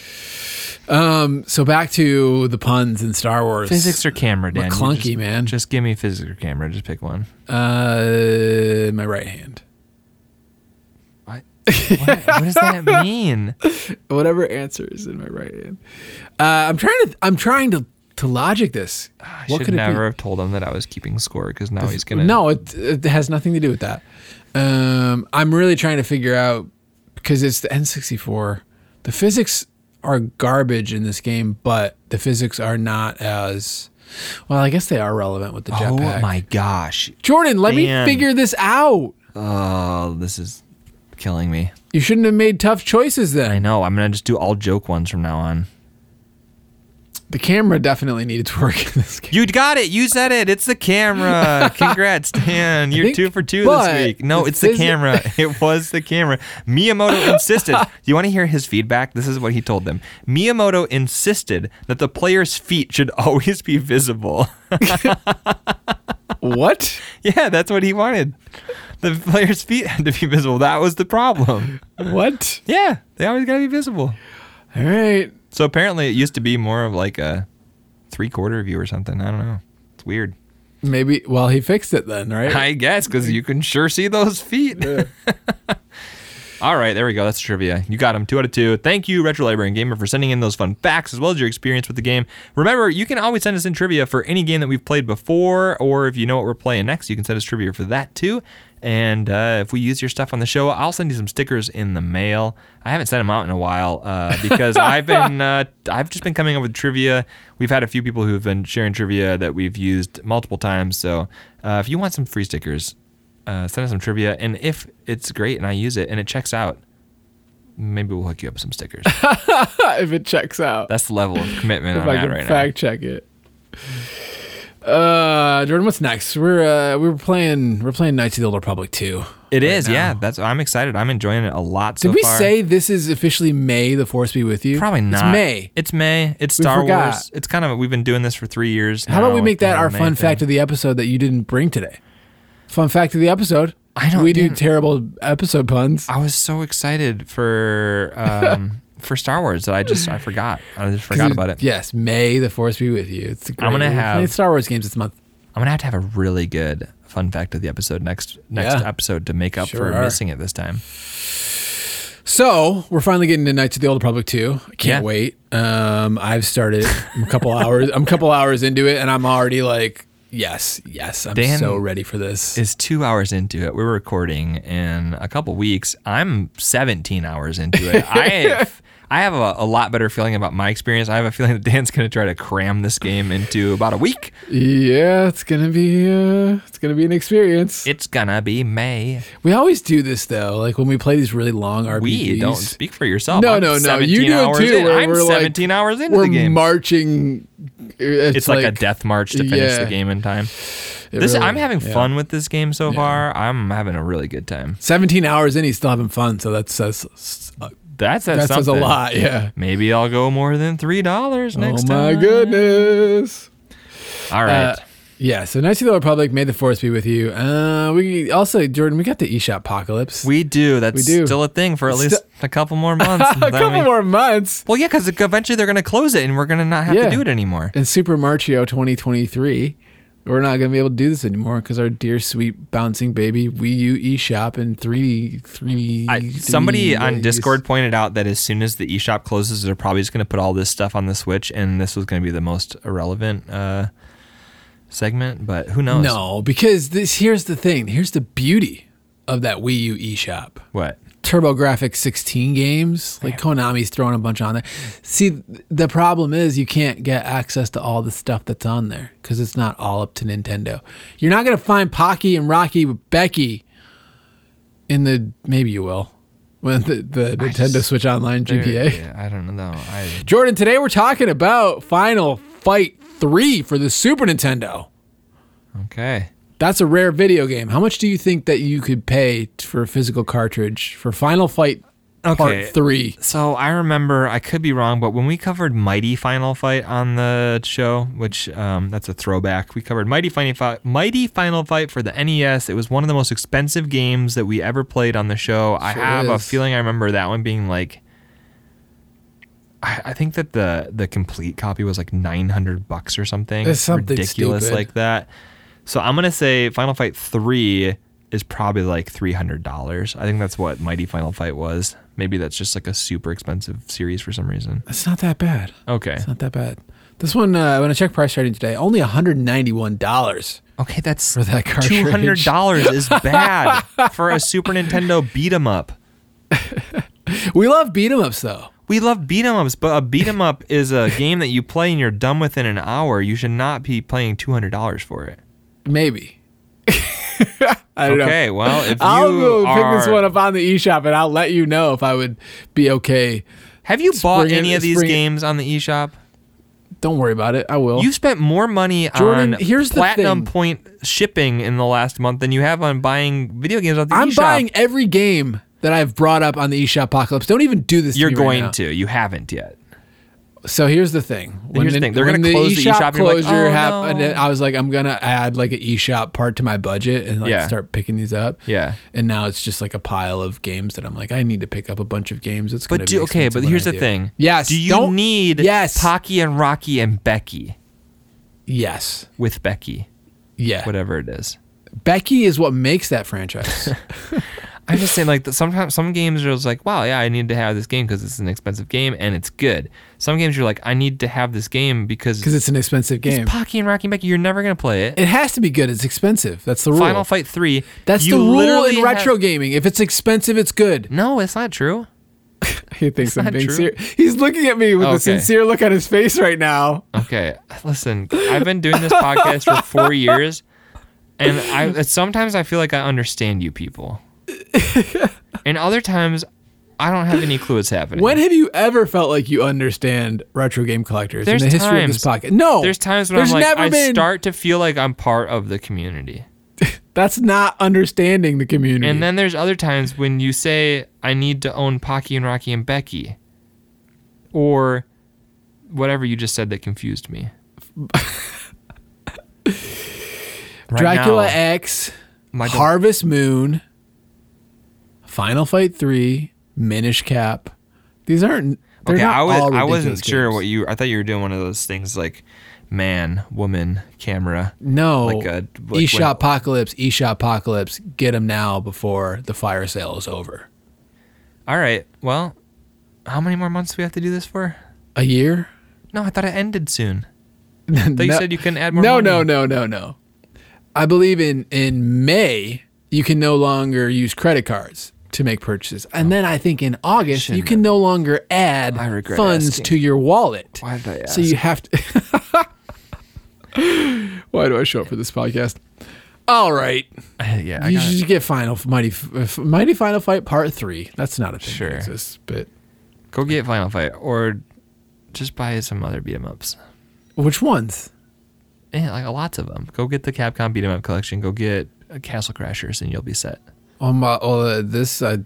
A: um so back to the puns in star wars
B: physics or camera, Dan? You
A: clunky
B: just,
A: man
B: Just give me physics or camera. Just pick one.
A: uh my right hand
B: What? what, what does that mean?
A: whatever answer is in my right hand. Uh, I'm trying to. I'm trying to to logic this.
B: I
A: what
B: should
A: could
B: never have told him that I was keeping score because now he's gonna.
A: No, it, it has nothing to do with that. Um, I'm really trying to figure out because it's the N64. The physics are garbage in this game, but the physics are not as well. I guess they are relevant with the
B: oh
A: jetpack.
B: Oh my gosh!
A: Jordan, let
B: Dan.
A: me figure this out.
B: Oh, this is killing me.
A: You shouldn't have made tough choices then.
B: I know. I'm gonna just do all joke ones from now on.
A: The camera definitely needed to work in this game.
B: You got it. You said it. It's the camera. Congrats, Dan. You're
A: think-
B: two for two this week. No,
A: the
B: it's the camera. It was the camera. Miyamoto insisted. Do you want to hear his feedback? This is what he told them. Miyamoto insisted that the player's feet should always be visible.
A: what?
B: yeah, that's what he wanted. The player's feet had to be visible. That was the problem.
A: What?
B: Yeah, they always got to be visible.
A: All right.
B: So apparently, it used to be more of like a three quarter view or something. I don't know. It's weird.
A: Maybe. Well, he fixed it then, right?
B: I guess because you can sure see those feet. All right, there we go. That's trivia. You got them two out of two. Thank you, Retro Librarian Gamer, for sending in those fun facts as well as your experience with the game. Remember, you can always send us in trivia for any game that we've played before, or if you know what we're playing next, you can send us trivia for that too. And uh, if we use your stuff on the show, I'll send you some stickers in the mail. I haven't sent them out in a while uh, because I've been uh, I've just been coming up with trivia. We've had a few people who have been sharing trivia that we've used multiple times. So uh, if you want some free stickers, uh, send us some trivia, and if it's great and I use it and it checks out, maybe we'll hook you up with some stickers.
A: if it checks out.
B: That's the level of commitment
A: if
B: I'm
A: I
B: at
A: can
B: right
A: fact check it. Uh, Jordan, what's next? We're uh, we were playing we're playing Knights of the Old Republic 2.
B: now. It is,
A: now.
B: yeah. That's I'm excited. I'm enjoying it a lot so
A: Did we
B: far.
A: say this is officially May? The Force be with you.
B: Probably not.
A: It's May.
B: It's May. It's
A: We
B: Star
A: forgot.
B: Wars. It's kind of we've been doing this for three years.
A: How about we make that our
B: May
A: fun
B: thing.
A: fact of the episode that you didn't bring today? Fun fact of the episode.
B: I don't
A: We do terrible episode puns.
B: I was so excited for um, for Star Wars that I just I forgot. I just forgot about it.
A: Yes, May the Force be with you. It's a great,
B: I'm gonna have-
A: Star Wars games this month.
B: I'm gonna have to have a really good fun fact of the episode next next
A: Yeah.
B: episode to make up
A: Sure
B: for
A: are.
B: missing it this time.
A: So we're finally getting to Knights of the Old Republic 2. I can't
B: Yeah.
A: wait. Um, I've started. I'm a couple hours. I'm a couple hours into it, and I'm already like, yes, yes. I'm
B: Dan
A: so ready for this.
B: Is two hours into it. We're recording in a couple weeks. I'm 17 hours into it. I have, I have a, a lot better feeling about my experience. I have a feeling that Dan's going to try to cram this game into about a week.
A: yeah, it's gonna be. Uh, it's gonna be an experience.
B: It's gonna be May.
A: we always do this though. Like when we play these really long RPGs.
B: We don't speak for yourself.
A: No,
B: I'm
A: no, no. You do it too.
B: in. I'm
A: we're like-
B: 17 hours into the game.
A: we're marching. It's,
B: it's like, a death march to finish
A: yeah.
B: the game in time.
A: It
B: This
A: really-
B: I'm having
A: yeah.
B: fun with this game so far. I'm having a really good time.
A: 17 hours in, he's still having fun. So that says
B: That's
A: that says that something. says a lot. Yeah.
B: Maybe I'll go more than three dollars next time.
A: oh my
B: time.
A: goodness.
B: All right.
A: Uh, yeah, so nice to the Republic, may the force be with you. Uh, we also, Jordan, we got the eShop apocalypse.
B: We do. That's
A: We do.
B: still a thing for at least a couple more months.
A: a couple
B: we-
A: more months.
B: Well, yeah, because eventually they're going to close it and we're going to not have
A: Yeah.
B: to do it anymore.
A: In Super Mario 2023, we're not going to be able to do this anymore because our dear, sweet, bouncing baby Wii U eShop and 3D, 3D.
B: I, somebody on. Discord pointed out that as soon as the eShop closes, they're probably just going to put all this stuff on the Switch, and this was going to be the most irrelevant uh, segment. But who knows?
A: No, because this here's the thing. Here's the beauty of that Wii U eShop.
B: What?
A: TurboGrafx 16 games. Like Konami's throwing a bunch on there. See, the problem is you can't get access to all the stuff that's on there because it's not all up to Nintendo. You're not going to find Pocky and Rocky with Becky in the. Maybe you will. When the, the Nintendo
B: just-
A: Switch Online GPA.
B: yeah, I don't know. I
A: Jordan, today we're talking about Final Fight 3 for the Super Nintendo.
B: okay.
A: That's a rare video game. How much do you think that you could pay for a physical cartridge for Final Fight
B: Okay.
A: Part 3?
B: So I remember, I could be wrong, but when we covered Mighty Final Fight on the show, which um, that's a throwback, we covered Mighty Final Fight, Mighty Final Fight for the NES. It was one of the most expensive games that we ever played on the show. I
A: Sure
B: have a feeling I remember that one being like, I, I think that the the complete copy was like nine hundred bucks or something.
A: It's something
B: ridiculous
A: stupid.
B: like that. So I'm gonna say Final Fight three is probably like three hundred dollars. I think that's what Mighty Final Fight was. Maybe that's just like a super expensive series for some reason.
A: It's not that bad.
B: Okay.
A: It's not that bad. This one, uh, when I checked PriceCharting today, only $191
B: Okay, that's
A: for that cartridge.
B: two hundred dollars is bad for a Super Nintendo beat 'em up.
A: We love beat 'em ups, though.
B: We love beat 'em ups, but a beat 'em up is a game that you play and you're done within an hour. You should not be paying two hundred dollars for it.
A: Maybe. I don't know.
B: Okay, well if you
A: I'll go
B: are,
A: pick this one up on the eShop and I'll let you know if I would be okay.
B: have you bought any of these
A: spring-
B: games on the eShop?
A: Don't worry about it. I will.
B: You spent more money
A: Jordan,
B: on
A: here's
B: platinum point shipping in the last month than you have on buying video games on the eShop.
A: I'm
B: eShop.
A: buying every game that I've brought up on the eShop Apocalypse. Don't even do this.
B: You're
A: me right
B: going
A: now.
B: to. You haven't yet.
A: So here's the thing. When
B: Here's the
A: the,
B: thing. They're gonna close the eShop you're like,
A: closure
B: "Oh,
A: happened,
B: no."
A: I was like, I'm gonna add like an eShop part to my budget and like
B: Yeah.
A: start picking these up.
B: Yeah.
A: And now it's just like a pile of games that I'm like, I need to pick up a bunch of games. It's gonna
B: But
A: be
B: do, okay, but here's the
A: do.
B: thing.
A: Yes.
B: Do you
A: don't-
B: need
A: Yes.
B: Pocky and Rocky and Becky
A: Yes.
B: with Becky,
A: Yeah.
B: whatever it is?
A: Becky is what makes that franchise.
B: I'm just saying, like, the- sometimes some games are just like, wow, yeah, I need to have this game because it's an expensive game and it's good. Some games you're like, I need to have this game because
A: Because it's an expensive game.
B: it's Pocky and Rocky Becky. You're never gonna play it.
A: It has to be good. It's expensive. That's the rule.
B: Final Fight Three.
A: That's the rule in retro
B: have-
A: gaming. If it's expensive, it's good.
B: No, it's not true.
A: He thinks I'm being serious. He's looking at me with a sincere look on his face right now.
B: Okay, listen, I've been doing this podcast for four years, and I sometimes I feel like I understand you people, and other times I don't have any clue what's happening.
A: When have you ever felt like you understand retro game collectors
B: There's
A: in the history of this
B: times.
A: podcast? No.
B: There's times when
A: There's
B: I'm like, I
A: been.
B: start to feel like I'm part of the community.
A: That's not understanding the community.
B: And then there's other times when you say, I need to own Pocky and Rocky and Becky. Or whatever you just said that confused me. Right
A: Dracula
B: now,
A: X,
B: my
A: Harvest Moon, Final Fight Three, Minish Cap. These aren't.
B: Okay,
A: not
B: I, was, I wasn't sure
A: games.
B: what you. I thought you were doing one of those things like man, woman, camera.
A: No,
B: like a- like
A: eShop Apocalypse, eShop Apocalypse. Get them now before the fire sale is over.
B: All right. Well, how many more months do we have to do this for?
A: A year?
B: No, I thought it ended soon.
A: I
B: thought you said you couldn't add more.
A: no,
B: money.
A: no, no, no, no. I believe in in May you can no longer use credit cards to make purchases, and then I think in August you
B: Shouldn't
A: can no longer add
B: I regret
A: funds
B: asking.
A: to your wallet.
B: Why did I?
A: So you have to. Why do I show up for this podcast? All right,
B: yeah, I
A: you should get Final Mighty F- Mighty Final Fight Part Three. That's not a thing
B: Sure.
A: that exists, but
B: go get Final Fight or just buy some other beat 'em ups.
A: which ones?
B: Yeah, like lots of them. Go get the Capcom beat 'em up collection. Go get uh, Castle Crashers, and you'll be set.
A: Oh my! Oh, uh, this I.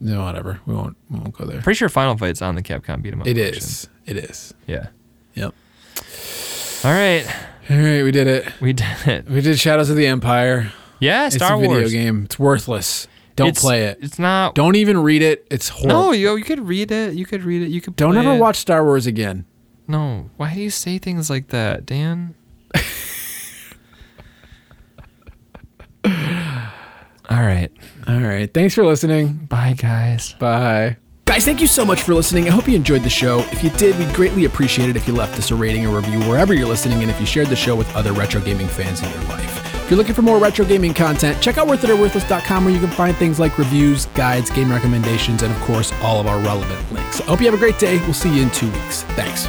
A: No, whatever. We won't. We won't go there.
B: Pretty sure Final Fight's on the Capcom beat 'em up.
A: It
B: collection.
A: is. It is.
B: Yeah.
A: Yep.
B: All right,
A: All right, we did it.
B: we did it.
A: We did Shadows of the Empire.
B: Yeah, Star Wars.
A: it's a video
B: Wars.
A: game. It's worthless. Don't
B: It's-
A: play it.
B: It's not.
A: Don't even read it. It's horrible.
B: No, yo, you could read it. You could read it. You could.
A: Don't
B: play
A: ever
B: it.
A: watch Star Wars again.
B: No. Why do you say things like that, Dan? All right.
A: All right. Thanks for listening.
B: Bye, guys.
A: Bye. Guys, thank you so much for listening. I hope you enjoyed the show. If you did, we'd greatly appreciate it if you left us a rating or review wherever you're listening and if you shared the show with other retro gaming fans in your life. If you're looking for more retro gaming content, check out worthitoworthless.com where you can find things like reviews, guides, game recommendations, and of course, all of our relevant links. I hope you have a great day. We'll see you in two weeks. Thanks.